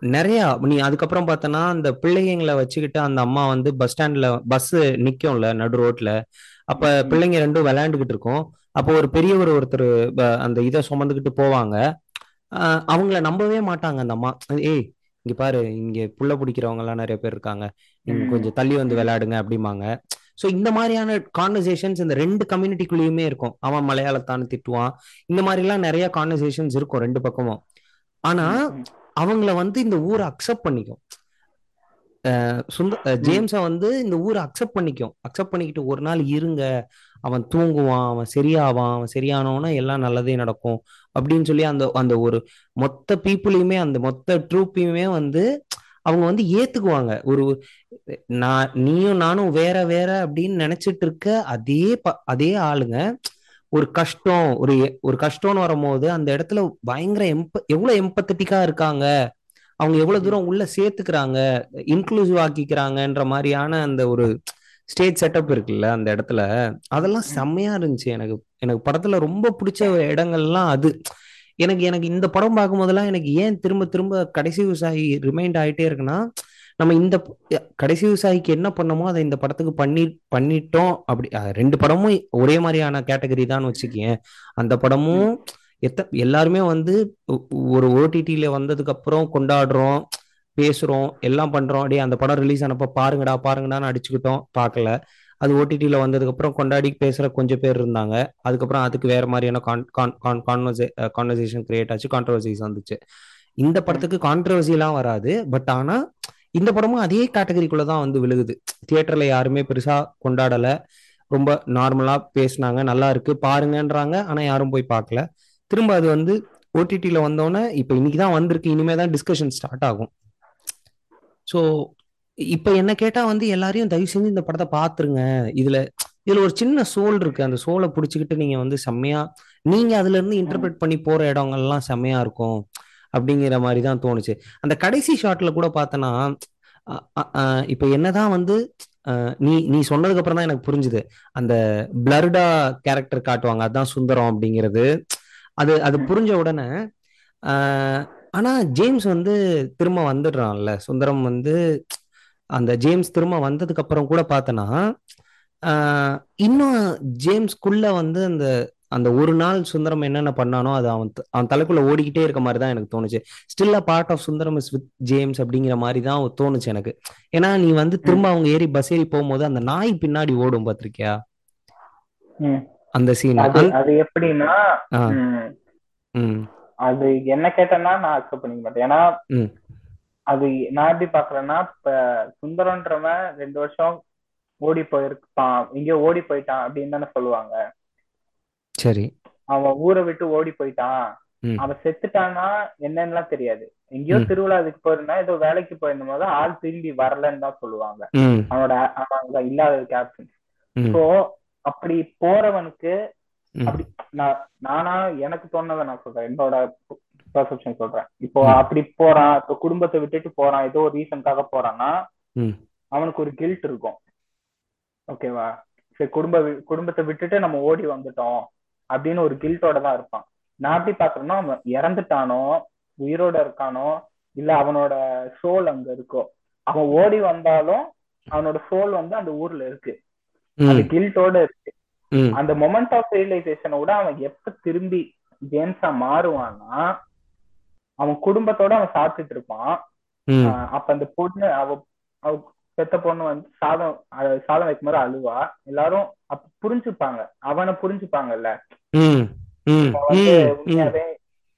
நிறைய நீ அதுக்கப்புறம் பார்த்தனா அந்த பிள்ளைங்களை வச்சுக்கிட்டு அந்த அம்மா வந்து பஸ் ஸ்டாண்ட்ல பஸ் நிக்கும்ல நடு ரோட்ல. அப்ப பிள்ளைங்க ரெண்டும் விளையாண்டுகிட்டு இருக்கும். அப்போ ஒரு பெரியவர் ஒருத்தர் அந்த இதை சுமந்துக்கிட்டு போவாங்க. ஆஹ் அவங்கள நம்பவே மாட்டாங்க அந்த அம்மா. ஏய் இங்க பாரு இங்க புள்ள பிடிக்கிறவங்க எல்லாம் நிறைய பேர் இருக்காங்க. நீங்க கொஞ்சம் தள்ளி வந்து விளையாடுங்க அப்படிம்பாங்க. ஸோ இந்த மாதிரியான கான்வர்சேஷன்ஸ் இந்த ரெண்டு கம்யூனிட்டிக்குள்ளேயுமே இருக்கும். அவன் மலையாளத்தான்னு திட்டுவான். இந்த மாதிரிலாம் நிறைய கான்வர்சேஷன்ஸ் இருக்கும் ரெண்டு பக்கமும். ஆனா அவங்கள வந்து இந்த ஊரை அக்செப்ட் பண்ணிக்கும். சுந்த ஜேம்ஸை வந்து இந்த ஊரை அக்செப்ட் பண்ணிக்கும். அக்செப்ட் பண்ணிக்கிட்டு ஒரு நாள் இருங்க. அவன் தூங்குவான் அவன் சரியாவான் அவன் சரியானவனா எல்லாம் நல்லதே நடக்கும். அப்படின்னு சொல்லி அந்த அந்த ஒரு மொத்த பீப்புளையுமே அந்த மொத்த ட்ரூப்பையுமே வந்து அவங்க வந்து ஏத்துக்குவாங்க. ஒரு நான் நீயும் நானும் வேற வேற அப்படின்னு நினைச்சிட்டு இருக்க அதே அதே ஆளுங்க ஒரு கஷ்டம் ஒரு ஒரு கஷ்டம்னு வரும்போது அந்த இடத்துல பயங்கர எம்ப எவ்வளவு எம்பத்தட்டிக்கா இருக்காங்க. அவங்க எவ்வளவு தூரம் உள்ள சேர்த்துக்கிறாங்க இன்க்ளூசிவ் ஆக்கிக்கிறாங்கன்ற மாதிரியான அந்த ஒரு ஸ்டேஜ் செட்டப் இருக்குல்ல அந்த இடத்துல. அதெல்லாம் செம்மையா இருந்துச்சு எனக்கு. எனக்கு படத்துல ரொம்ப பிடிச்ச இடங்கள்லாம் அது. எனக்கு எனக்கு இந்த படம் பார்க்கும்போதெல்லாம் எனக்கு ஏன் திரும்ப திரும்ப கடைசி விவசாயி ரிமைண்ட் ஆயிட்டே இருக்குன்னா நம்ம இந்த கடைசி விவசாயிக்கு என்ன பண்ணமோ அதை இந்த படத்துக்கு பண்ணி பண்ணிட்டோம். அப்படி ரெண்டு படமும் ஒரே மாதிரியான கேட்டகரி தான் வச்சுக்கேன். அந்த படமும் எத்த எல்லாருமே வந்து ஒரு ஓடிடியில வந்ததுக்கு அப்புறம் கொண்டாடுறோம் பேசுறோம் எல்லாம் பண்றோம். அப்படியே அந்த படம் ரிலீஸ் ஆனப்ப பாருங்கடா பாருங்கடான்னு அடிச்சுக்கிட்டோம் பார்க்கல. அது ஓடிடியில் வந்ததுக்கப்புறம் கொண்டாடி பேசுகிற கொஞ்சம் பேர் இருந்தாங்க. அதுக்கப்புறம் அதுக்கு வேற மாதிரியான கான்வர்சேஷன் கிரியேட் ஆச்சு கான்ட்ரவர்சிஸ் வந்துச்சு இந்த படத்துக்கு கான்ட்ரவர்சிலாம் வராது பட் ஆனால் இந்த படமும் அதே கேட்டகரிக்குள்ள தான் வந்து விழுகுது. தியேட்டர்ல யாருமே பெருசா கொண்டாடல. ரொம்ப நார்மலா பேசுனாங்க நல்லா இருக்கு பாருங்கன்றாங்க ஆனா யாரும் போய் பார்க்கல. திரும்ப அது வந்து ஓடிடியில வந்தோடனே இப்போ இன்னைக்கு தான் வந்திருக்கு இனிமே தான் டிஸ்கஷன் ஸ்டார்ட் ஆகும். ஸோ இப்போ என்ன கேட்டா வந்து எல்லாரையும் தயவு செஞ்சு இந்த படத்தை பார்த்துருங்க இதுல இதுல ஒரு சின்ன சோல் இருக்கு. அந்த சோலை பிடிச்சிக்கிட்டு நீங்க வந்து செம்மையா நீங்க அதுல இருந்து இன்டர்பிரட் பண்ணி போற இடங்கள்லாம் செம்மையா இருக்கும் அப்படிங்கிற மாதிரி தான் தோணுச்சு. அந்த கடைசி ஷாட்ல கூட பார்த்தனா இப்போ என்னதான் வந்து நீ நீ சொன்னதுக்கு அப்புறம் தான் எனக்கு புரிஞ்சுது. அந்த பிளர்டா கேரக்டர் காட்டுவாங்க. அதான் சுந்தரம் அப்படிங்கிறது. அது அது புரிஞ்ச உடனே ஆஹ், ஆனா ஜேம்ஸ் வந்து திரும்ப வந்துடுறான்ல. சுந்தரம் வந்து அந்த ஜேம்ஸ் திரும்ப வந்ததுக்கு அப்புறம் கூட பார்த்தனா இன்னும் ஜேம்ஸ்குள்ள வந்து அந்த அந்த ஒரு நாள் சுந்தரம் என்னென்ன பண்ணானோ அது அவன் அவன் தலைக்குள்ள ஓடிக்கிட்டே இருக்க மாதிரி தான் எனக்கு தோணுச்சு. Still a part of Sundaram is with James அப்படிங்கிற மாதிரி தான் தோணுச்சு எனக்கு. ஏன்னா நீ வந்து திரும்ப அவங்க ஏறி பஸ் ஏறி போகும்போது அந்த நாய் பின்னாடி ஓடும் பார்த்திருக்கியா. அந்த சீன் அது எப்படின்னா அது என்ன கேட்டேன்னா நான் அக்செப்ட் பண்ணிக்க மாட்டேன். ஏன்னா அது நான் எப்படி பாக்குறேன்னா இப்ப சுந்தரன்றவன் ரெண்டு வருஷம் ஓடி போயிருப்பான். எங்கேயோ ஓடி போயிட்டான் அப்படின்னு தானே சொல்லுவாங்க. சரி. அவன் ஊரை விட்டு ஓடி போயிட்டான். அவன் செத்துட்டான்னா என்னன்னுலாம் தெரியாது. எங்கேயோ திருவிழா இதுக்கு போயிருந்தா ஏதோ வேலைக்கு போயிருந்த போது ஆள் திரும்பி வரலன்னு தான் சொல்லுவாங்க. அவனோட அவன் அங்க இல்லாததுக்கு ஆப்ஷன் ஸோ அப்படி போறவனுக்கு அப்படி நான் நானா எனக்கு தோணுனதை நான் சொல்றேன். என்னோட பெர்செப்ஷன் சொல்றேன். இப்போ அப்படி போறான் இப்போ குடும்பத்தை விட்டுட்டு போறான் ஏதோ ஒரு ரீசனுக்காக போறான்னா அவனுக்கு ஒரு கில்ட் இருக்கும். ஓகேவா சரி குடும்ப குடும்பத்தை விட்டுட்டு நம்ம ஓடி வந்துட்டோம் அப்படின்னு ஒரு கில்ட்டோட தான் இருப்பான். நான் எப்படி பாக்குறேன்னா அவன் இறந்துட்டானோ உயிரோட இருக்கானோ இல்ல அவனோட சோல் அங்க இருக்கோ அவன் ஓடி வந்தாலும் அவனோட சோல் வந்து அந்த ஊர்ல இருக்கு. அது ம் கில்ட்டோட இருக்கு. அந்த மொமெண்ட் ஆஃப் ரியலைசேஷனை விட அவன் எப்ப திரும்பி ஜேம்ஸா மாறுவான்னா அவன் குடும்பத்தோட அவன் சாப்பிட்டுட்டு இருப்பான். அப்ப அந்த பொண்ணு அவ அவ பெத்த பொண்ணு வந்து சாதம் சாதம் வைக்கும்போது அழுவா. எல்லாரும் புரிஞ்சுப்பாங்க. அவனை புரிஞ்சுப்பாங்கல்ல. உண்மையாவே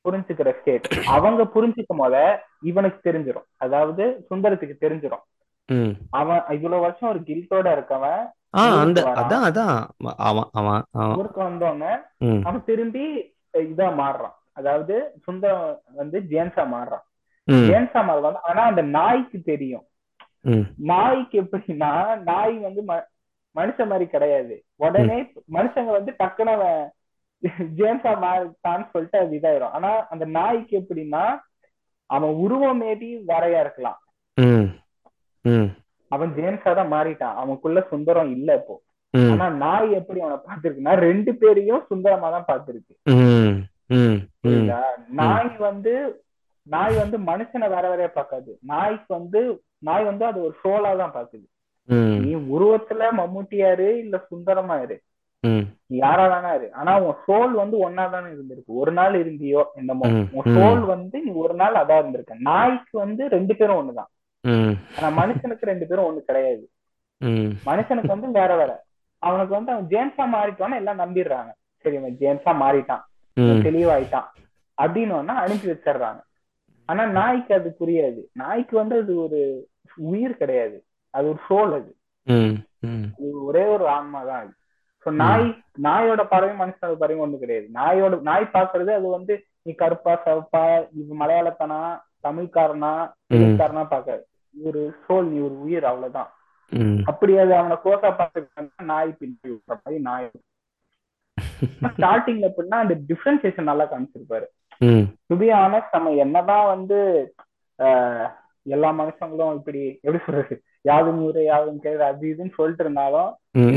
புரிஞ்சுக்கிற ஸ்டேட் அவங்க புரிஞ்சுக்கும் போத இவனுக்கு தெரிஞ்சிரும். அதாவது சுந்தரத்துக்கு தெரிஞ்சிரும். ம். அவன் இவ்வளவு வருஷம் ஒரு கில்ட்டோட இருக்கவன். அந்த. அதான் அதான். அவன் அவன் வந்தோடனே அவன் திரும்பி இதா மாறுறான். அதாவது சுந்தரம் வந்து ஜேம்ஸா மாறுறான். ஜேம்ஸா மாறுறான். ஆனா அந்த நாய்க்கு தெரியும். நாய்க்கு எப்படின்னா நாய் வந்து மனுஷன் மாதிரி கிடையாது. உடனே மனுஷங்க வந்து டக்குனு அவன் ஜேம்ஸா மாறிட்டான்னு சொல்லிட்டு அது இதாயிரும். ஆனா அந்த நாய்க்கு எப்படின்னா அவன் உருவம் மேபி வரையா இருக்கலாம். அவன் ஜேம்ஸா தான் மாறிட்டான். அவனுக்குள்ள சுந்தரம் இல்ல இப்போ. ஆனா நாய் எப்படி அவனை பார்த்திருக்குன்னா ரெண்டு பேரையும் சுந்தரமா தான் புரியுதா நாய் வந்து நாய் வந்து மனுஷனை வேற வேறையா பார்க்காது. நாய்க்கு வந்து நாய் வந்து அது ஒரு சோலா தான் பாக்குது நீ உருவத்துல மம்முட்டியாரு இல்ல சுந்தரமா இரு. யாரா தானே இரு. ஆனா உன் சோல் வந்து ஒன்னா தானே இருந்திருக்கு. ஒரு நாள் இருந்தியோ என்னமோ. உன் சோல் வந்து நீ ஒரு நாள் அதா இருந்திருக்க. நாய்க்கு வந்து ரெண்டு பேரும் ஒண்ணுதான். ஆனா மனுஷனுக்கு ரெண்டு பேரும் ஒண்ணு கிடையாது. மனுஷனுக்கு வந்து வேற வேற. அவனுக்கு வந்து அவன் ஜேம்ஸா மாறிட்டான்னு எல்லாம் நம்பிடுறாங்க. சரி அவன் ஜேம்ஸா மாறிட்டான். தெளிவாயிட்டான் அப்படின்னு அனுப்பி வச்சிடுறாங்க. ஆனா நாய்க்கு அது புரியாது. நாய்க்கு வந்து அது ஒரு உயிர் கிடையாது. அது ஒரு சோல் அது. ஒரே ஒரு ஆன்மா தான் அது. ஸோ நாய் நாயோட பறவையும் மனுஷனோட பறவையும் ஒண்ணு கிடையாது. நாயோட நாய் பாக்குறது அது வந்து நீ கருப்பா சிவப்பா இது மலையாளத்தானா தமிழ்காரனா தமிழ்காரனா பாக்காது ஒரு சோல் நீ ஒரு உயிர் அவ்வளவுதான். அப்படி அது அவனை கோசா பார்த்து நாய் பின்னி விடுற மாதிரி நாய் ஸ்டார்டிங்ல எப்படின்னா அந்த டிஃபரன்சியேஷன் நல்லா காமிச்சிருப்பாரு. டு பி ஆனஸ்ட் நம்ம என்னதான் வந்து எல்லா மனுஷங்களும் இப்படி எப்படி சொல்றது? யாதும் ஊரே யாதும் கேது அது இதுன்னு சொல்லிட்டு இருந்தாலும்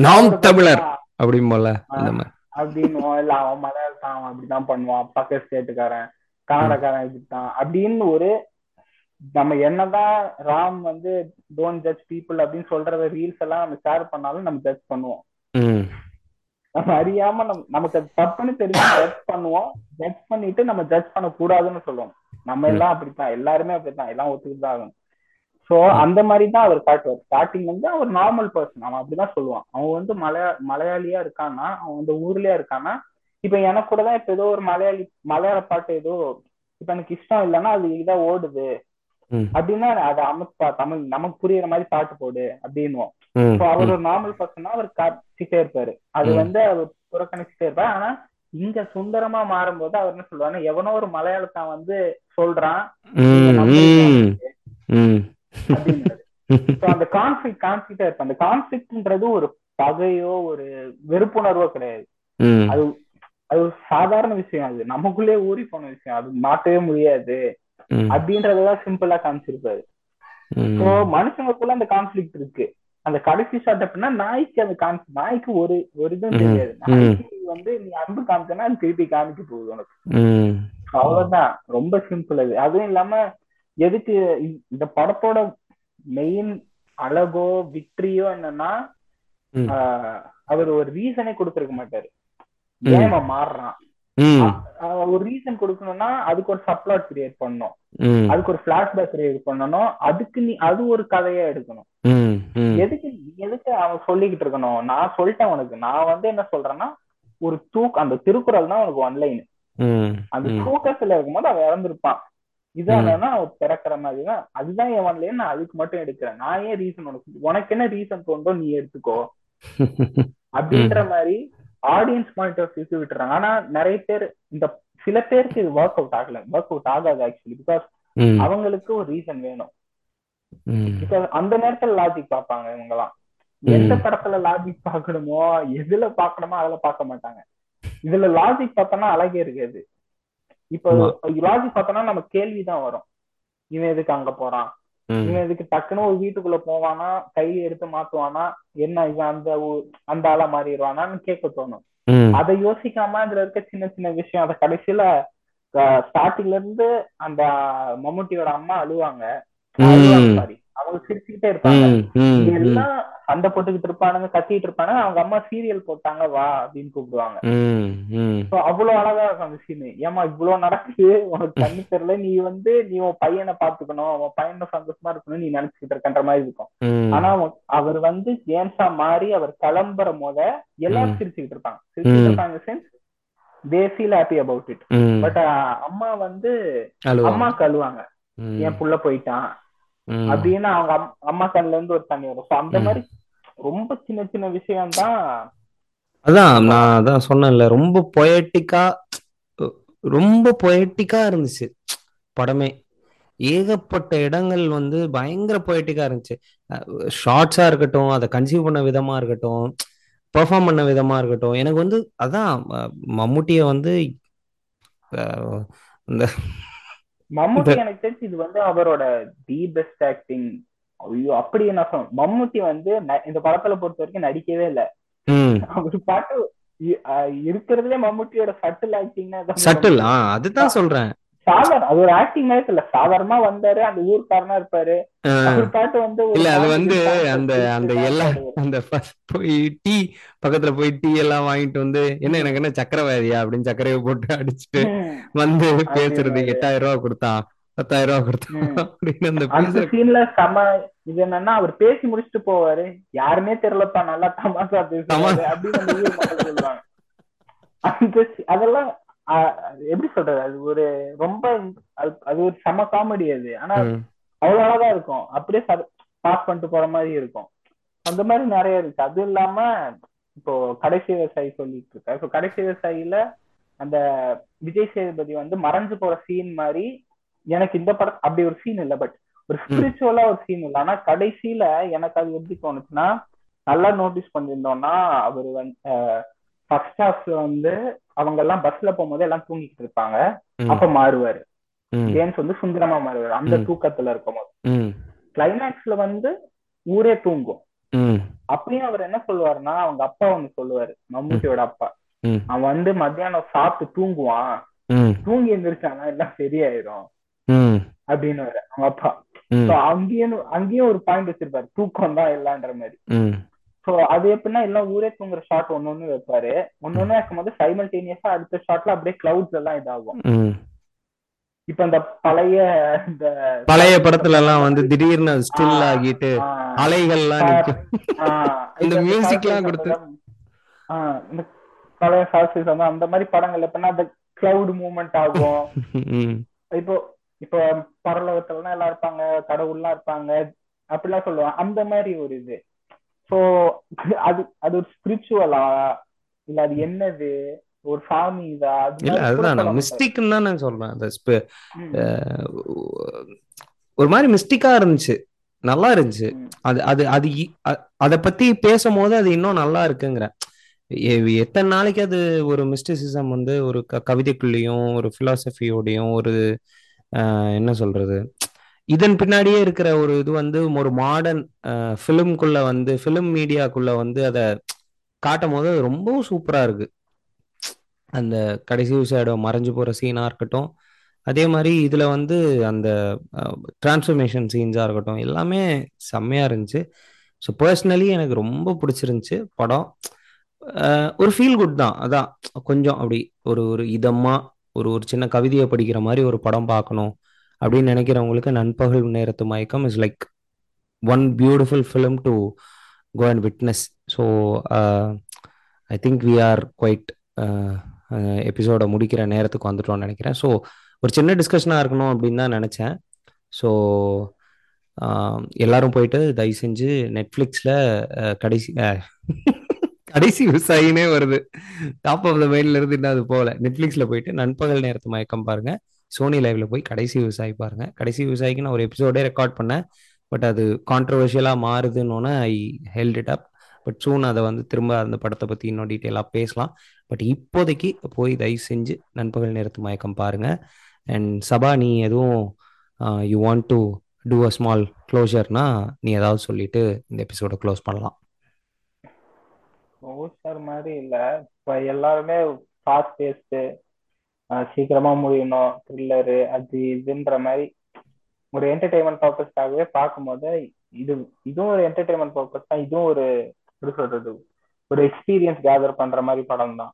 நாம் தமிழர் அப்படியும் போல அந்த மாதிரி. அப்படின்னு இல்ல அவன் மலையாளத்தான் அப்படிதான் பண்ணுவான். பக்க ஸ்டேட்டுக்காரன் கன்னடக்காரன் இப்படித்தான். அப்படின்னு ஒரு நம்ம என்னதான் ராம் வந்து டோன்ட் ஜட்ஜ் பீப்புள் அப்படின்னு சொல்றத ரீல்ஸ் எல்லாம் நம்ம ஷேர் பண்ணாலும் நம்ம ஜட்ஜ் பண்ணுவோம். நம்ம அறியாம நம்ம நமக்கு தப்புன்னு தெரிஞ்சு ஜட்ஜ் பண்ணுவோம். ஜட்ஜ் பண்ணிட்டு நம்ம ஜட்ஜ் பண்ண கூடாதுன்னு சொல்லுவோம். நம்ம எல்லாம் அப்படித்தான். எல்லாருமே அப்படித்தான். எல்லாம் ஒத்துக்கிட்டு தான் ஆகணும். சோ அந்த மாதிரி தான் அவர் காட்டுவார் ஸ்டார்டிங் வந்து அவர் நார்மல் பர்சன் அவன் அப்படிதான் சொல்லுவான். அவன் வந்து மலையா மலையாளியா இருக்கான்னா அவன் வந்து ஊர்லயா இருக்கான்னா இப்ப எனக்கு கூட தான் இப்ப ஏதோ ஒரு மலையாளி மலையாள பாட்டு ஏதோ இப்ப எனக்கு இஷ்டம் இல்லைன்னா அது இதான் ஓடுது. அப்படின்னா அதை அமப்பா தமிழ் நமக்கு புரியுற மாதிரி பாட்டு போடு அப்படின்னுவோம். ம் So அவர் ஒரு நார்மல் பர்சனா அவர் காட்டிட்டே இருப்பாரு. அது. வந்து அவர் புறக்கணிச்சுட்டே இருப்பாரு. ஆனா இங்க சுந்தரமா மாறும்போது அவர் என்ன சொல்லுவாருன்னா எவனோ ஒரு மலையாளத்தான் வந்து சொல்றான். அந்த கான்ஃபிளிக் கான்ஃபிளிக்டா இருப்ப அந்த கான்ஃபிளிக்ட்ன்றது ஒரு பகையோ ஒரு வெறுப்புணர்வோ கிடையாது. அது அது ஒரு சாதாரண விஷயம் அது. நமக்குள்ளே ஊறி போன விஷயம். அது மாட்டவே முடியாது. ம். அப்படின்றதெல்லாம் சிம்பிளா காமிச்சிருப்பாரு. மனுஷங்களுக்குள்ள அந்த கான்ஃபிளிக்ட் இருக்கு. அந்த கடைசி ஷாட் அப்படின்னா நாய்க்கு அந்த கான் நாய்க்கு ஒரு ஒரு இதுவும் தெரியாது. நாய்க்கு வந்து நீ அன்பு காமிச்சனா அது திருப்பி காமிக்க போகுது உனக்கு. அவ்வளவுதான். ரொம்ப சிம்பிள் அது. அதுவும் இல்லாம எதுக்கு இந்த- படத்தோட மெயின் அழகோ விக்டரியோ என்னன்னா அவர் ஒரு ரீசனே கொடுத்திருக்க மாட்டாரு. ஏன் மாறுறான்? ஒரு ரீசன் கொடுக்கணும்னா அதுக்கு ஒரு சப்ளாட் கிரியேட் பண்ணணும். அதுக்கு ஒரு பிளாஷ்பேக் கிரியேட் பண்ணணும். அதுக்கு நீ அது ஒரு கதையா எடுக்கணும். எதுக்கு எதுக்கு அவன் சொல்லிக்கிட்டு இருக்கணும்? நான் சொல்லிட்டேன் உனக்கு. நான் வந்து என்ன சொல்றேன்னா ஒரு தூக் அந்த திருக்குறள் தான் உனக்கு ஒன்லைன் அந்த தூக்கத்துல இருக்கும்போது அவன் இறந்துருப்பான். இதானா அவன் பிறக்கிற மாதிரி தான் அதுதான் என் ஒன்லைன் நான் அதுக்கு மட்டும் எடுக்கிறேன். நான் ஏன் ரீசன் உனக்கு உனக்கு என்ன ரீசன் தோன்றோ நீ எடுத்துக்கோ. அப்படின்ற மாதிரி ஆடியன்ஸ் பாயிண்ட் ஆஃப் வியூ விட்டுறாங்க. ஆனா நிறைய பேர் இந்த சில பேருக்கு இது ஒர்க் அவுட் ஆகல. ஒர்க் அவுட் ஆகாது ஆக்சுவலி பிகாஸ் அவங்களுக்கு ஒரு ரீசன் வேணும். அந்த நேரத்துல லாஜிக் பார்ப்பாங்க இவங்கெல்லாம். எந்த படத்துல லாஜிக் பார்க்கணுமோ எதுல பார்க்கணுமோ அதுல பார்க்க மாட்டாங்க. இதுல லாஜிக் பார்த்தோம்னா அழகே இருக்காது. இப்போ. லாஜிக் பார்த்தோம்னா நம்ம கேள்விதான் வரும். இவன் எதுக்கு அங்க போறான்? இவன் இதுக்கு டக்குன்னு ஒரு வீட்டுக்குள்ள போவானா? கையில எடுத்து மாத்துவானா? என்ன இவன் அந்த அந்த ஆளா மாறிடுவானான்னு கேட்க தோணும். அதை யோசிக்காம அதுல இருக்க சின்ன சின்ன விஷயம் அதை கடைசியில ஸ்டார்டிங்ல இருந்து அந்த மம்முட்டியோட அம்மா அழுவாங்க. அவங்க சிரிச்சுக்கிட்டே இருப்பாங்க. எல்லாம் சண்டை போட்டுக்கிட்டு இருப்பானுங்க கத்திட்டு இருப்பானுங்க அவங்க அம்மா சீரியல் போட்டாங்க வா அப்படின்னு கூப்பிடுவாங்க. அவ்வளவு அழகா இருக்கும் அந்த சீன் ஏமா இவ்வளவு நடக்குது உனக்கு கண்ணு தெரியல நீ வந்து நீ உன் பையனை பாத்துக்கணும் உன் பையனை சந்தோஷமா இருக்கணும் நீ நினைச்சுக்கிட்டு இருக்கன்ற மாதிரி இருக்கும். ஆனா அவர் வந்து ஜேம்ஸா மாறி அவர் கிளம்புற போத எல்லாரும். சிரிச்சுக்கிட்டு இருப்பாங்க. சிரிச்சுக்கிட்டு ம். இருப்பாங்க since they feel happy about it but அம்மா வந்து அம்மா கழுவாங்க என் புள்ள போயிட்டான். அப்படின்னு அவங்க அம்- அம்மா கண்ணுல இருந்து ஒரு தண்ணி வரும். அந்த. மாதிரி ரொம்ப சின்ன சின்ன விஷயம் தான் அதான் நான் அதான் சொன்னேன்ல ரொம்ப பொயட்டிக்கா ரொம்ப பொயட்டிக்கா இருந்துச்சு படமே. ஏகப்பட்ட இடங்கள் வந்து பயங்கர பொயட்டிக்கா இருந்துச்சு. ஷார்ட்ஸா இருக்கட்டும் அதை கன்சீவ் பண்ண விதமா இருக்கட்டும் பெர்ஃபார்ம் பண்ண விதமா இருக்கட்டும். எனக்கு வந்து அதான் மம்முட்டிய வந்து இந்த மம்முட்டி எனக்கு தெரிஞ்சு இது வந்து அவரோட தி பெஸ்ட் ஆக்டிங் ஐயோ அப்படி என்ன மம்முட்டி வந்து இந்த படத்துல பொறுத்த வரைக்கும் நடிக்கவே இல்ல. அவர் பாட்டு இருக்கிறதுலே மம்முட்டியோட சட்டில் ஆக்டிங்னா சட்டில் அதுதான் சொல்றேன். சாதாரண அது ஒரு ஆக்டிங் மாதிரி இல்ல சாதாரணமா வந்தாரு அந்த ஊர்க்காரனா இருப்பாரு இல்ல அது வந்து அந்த அந்த பாட்டு எல்லா பாடுவாரு. அந்த போய் டீ பக்கத்துல போய் டீ எல்லாம் வாங்கிட்டு வந்து என்ன எனக்கு என்ன சக்கரவாதியா அப்படின்னு சக்கரையை போட்டு அடிச்சுட்டு. வந்து பேசுறது. எட்டாயிரம் ரூபாய் கொடுத்தான் பத்தாயிரம் ரூபாய் கொடுத்தான். அப்படின்னு அந்த சீன்ல செம இது என்னன்னா அவர் பேசி முடிச்சுட்டு போவாரு யாருமே தெரியலப்பா நல்லா தமாசா பேசுறாரு தமா- அப்படின்னு அதெல்லாம் எப்படி சொல்றது? அது ஒரு ரொம்ப அது ஒரு செம காமெடி அது. ஆனா அவ்வளவு அழகா இருக்கும். அப்படியே பாஸ் பண்ணிட்டு போற மாதிரி இருக்கும். அந்த மாதிரி நிறைய இருக்கு. அது இல்லாம இப்போ கடைசி விவசாயி சொல்லிட்டு இருக்க இப்போ கடைசி விவசாயில அந்த விஜய் சேதுபதி வந்து மறைஞ்சு போற சீன் மாதிரி எனக்கு இந்த படம் அப்படி ஒரு சீன் இல்ல. பட் ஒரு ஸ்பிரிச்சுவலா ஒரு சீன் இல்ல. ஆனா கடைசியில எனக்கு அது எப்படி தோணுச்சுன்னா நல்லா நோட்டீஸ் பண்ணியிருந்தோம்னா அவர் வந்து ஃபர்ஸ்ட் ஹாஃப்ல வந்து அவங்க எல்லாம் பஸ்ல போகும்போது எல்லாம் தூங்கிட்டு இருப்பாங்க. அப்ப மாறுவாரு. ஜேம்ஸ் வந்து சுந்தரமா மாறுவாரு. அந்த. தூக்கத்துல இருக்கும்போது. ம், கிளைமேக்ஸ்ல வந்து ஊரே தூங்கும். அப்பயும் அவர் என்ன சொல்லுவாருன்னா அவங்க அப்பா ஒண்ணு சொல்லுவாரு. மம்முட்டியோட அப்பா. அவன் வந்து மத்தியானம் சாப்பிட்டு தூங்குவான். தூங்கி எந்திரிச்சானா எல்லாம் சரியாயிரும். அப்படின்னு அவங்க அப்பா. அங்கேயும் அங்கேயும் ஒரு பாயிண்ட் வச்சிருப்பாரு. தூக்கம் தான் இல்லன்ற மாதிரி. சோ அது எப்படின்னா எல்லாம் ஊரே தூங்குற ஷாட் ஒன்னொன்னு வைப்பாரு. ஒன்னொன்னு வைக்கும்போது சைமல்டேனியஸா அடுத்த ஷாட்ல அப்படியே கிளவுட்ஸ் எல்லாம் இதாகும். இப்ப இந்த பழைய இந்த பழைய படத்துல எல்லாம் வந்து திடீர்னு ஸ்டில் ஆகிட்டு ஆ, இந்த music எல்லாம் கொடுத்து. இந்த பழைய சம்பதம் அந்த மாதிரி படங்கள் எப்படின்னா அந்த கிளவுட் மூவ்மெண்ட் ஆகும். இப்போ இப்போ பரலோகத்துலலாம் எல்லாம் இருப்பாங்க கடவுள்லாம் இருப்பாங்க அப்படிலாம் சொல்லுவாங்க. அந்த மாதிரி ஒரு இது. சோ அது அது ஒரு ஸ்பிரிச்சுவலா இல்ல அது என்னது? ஒரு சாமி இதா? இல்ல அதுதான் நான். மிஸ்டிக்னு தான் நான் சொல்றேன். அந்த ஒரு மாதிரி மிஸ்டிக்கா இருந்துச்சு. நல்லா இருந்துச்சு. அது அது அது அத பத்தி பேசும்போது அது இன்னும் நல்லா இருக்குங்கிற எத்தனை நாளைக்கு அது ஒரு மிஸ்டிசிசம் வந்து ஒரு கவிதைக்குள்ளேயும் ஒரு பிலாசபியோடையும் ஒரு என்ன சொல்றது? இதன் பின்னாடியே இருக்கிற ஒரு இது வந்து ஒரு மாடர்ன் ஃபிலிம்குள்ள வந்து ஃபிலிம் மீடியாக்குள்ள வந்து அதை காட்டும் போது ரொம்பவும் சூப்பராக இருக்கு. அந்த கடைசி சைடோ மறைஞ்சு போகிற சீனாக இருக்கட்டும். அதே மாதிரி இதில் வந்து அந்த டிரான்ஸ்ஃபர்மேஷன் சீன்ஸாக இருக்கட்டும் எல்லாமே செம்மையாக இருந்துச்சு. ஸோ பர்சனலி எனக்கு ரொம்ப பிடிச்சிருந்துச்சு படம். ஒரு ஃபீல் குட் தான். அதான் கொஞ்சம் அப்படி ஒரு ஒரு இதமாக ஒரு ஒரு சின்ன கவிதையை படிக்கிற மாதிரி ஒரு படம் பார்க்கணும். அப்படின்னு நினைக்கிறவங்களுக்கு Nanpakal Nerathu Mayakkam is like one beautiful film to go and witness so I think we are quite episode முடிக்கிற நேரத்துக்கு வந்துட்டோம்னு நினைக்கிறேன். ஸோ ஒரு சின்ன டிஸ்கஷனாக இருக்கணும் அப்படின்னு தான் நினச்சேன். ஸோ um, எல்லாரும் போயிட்டு தயவு செஞ்சு நெட்ஃப்ளிக்ஸில் uh, கடைசி uh, கடைசி விவசாயினே வருது. டாப் ஆஃப் த மைண்ட்ல இருந்து இன்னும் அது போகல. நெட்ஃப்ளிக்ஸில் போயிட்டு நண்பகல் நேரத்து மயக்கம் பாருங்கள் சோனி லைவ்ல போய் கடைசி விவசாயி பாருங்க. கடைசி விவசாயிக்கு நான் ஒரு எபிசோடே ரெக்கார்ட் பண்ணேன். பட் அது கான்ட்ரவர்ஷியலாக மாறுதுன்னு I held it up but soon அதை வந்து திரும்ப அந்த படத்தை பற்றி இன்னும் டீட்டெயிலாக பேசலாம். பட் இப்போதைக்கு போய் தயவு செஞ்சு நண்பகல் நேரத்து மயக்கம் பாருங்க. அண்ட் சபா நீ எதுவும் you want to do a small க்ளோஷர்னா நீ ஏதாவது சொல்லிட்டு இந்த எபிசோட க்ளோஸ் பண்ணலாம். க்ளோஷர் மாதிரி இல்லை. இப்போ எல்லாருமே ஃபாஸ்ட் பேஸ்ட் சீக்கிரமா முடியணும் த்ரில்லரு அது இதுன்ற மாதிரி. ஒரு என்டர்டைன்மெண்ட் பர்பஸ்க்காகவே பார்க்கும்போது இது இதுவும் ஒரு என்டர்டைன்மெண்ட் பர்பஸ் தான். இதுவும் ஒரு எப்படி சொல்றது ஒரு எக்ஸ்பீரியன்ஸ் கேதர் பண்ற மாதிரி படம் தான்.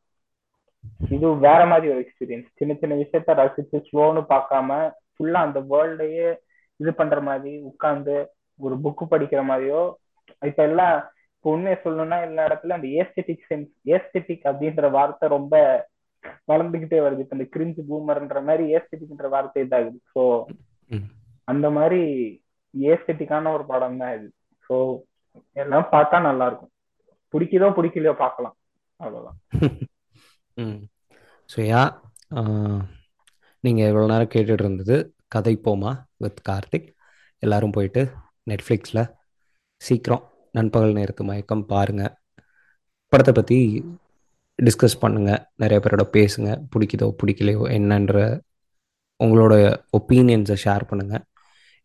இது வேற மாதிரி ஒரு எக்ஸ்பீரியன்ஸ் சின்ன சின்ன விஷயத்த ரசிச்சு ஸ்லோன்னு பார்க்காம ஃபுல்லா அந்த வேர்ல்டையே இது பண்ற மாதிரி உட்கார்ந்து ஒரு புக்கு படிக்கிற மாதிரியோ இப்ப எல்லாம் இப்போ உண்மையை சொல்லணும்னா எல்லா இடத்துல அந்த ஏஸ்தெட்டிக் சென்ஸ் ஏஸ்தெட்டிக் அப்படின்ற வார்த்தை ரொம்ப வளர்ந்துகிட்டே வருது. இப்ப இந்த கிரிஞ்சு பூமர்ன்ற மாதிரி ஏஸ்தெட்டிக்ன்ற வார்த்தை இதாகுது. ஸோ. அந்த மாதிரி ஏஸ்தெட்டிக்கான ஒரு படம் தான் இது. ஸோ எல்லாம் பார்த்தா நல்லா இருக்கும் பிடிக்குதோ பிடிக்கலையோ பார்க்கலாம். அவ்வளவுதான். ம். ஸோ யா நீங்கள் இவ்வளோ நேரம் கேட்டுட்டு இருந்தது கதை போமா வித் கார்த்திக். எல்லாரும் போயிட்டு நெட்ஃப்ளிக்ஸில் சீக்கிரம் நண்பகல் நேரத்து மயக்கம் பாருங்கள் படத்தை பற்றி டிஸ்கஸ் பண்ணுங்கள் நிறைய பேரோட பேசுங்க. பிடிக்குதோ பிடிக்கலையோ என்னன்ற உங்களோட ஒப்பீனியன்ஸை ஷேர் பண்ணுங்கள்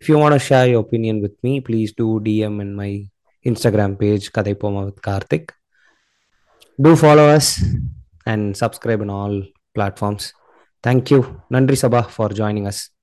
if you want share you opinion with me please do DM in my Instagram page Kadhai Poma with Karthik to followers and and in all all platforms. Thank நன்றி சபா ஃபார் ஜாயினிங் அஸ்.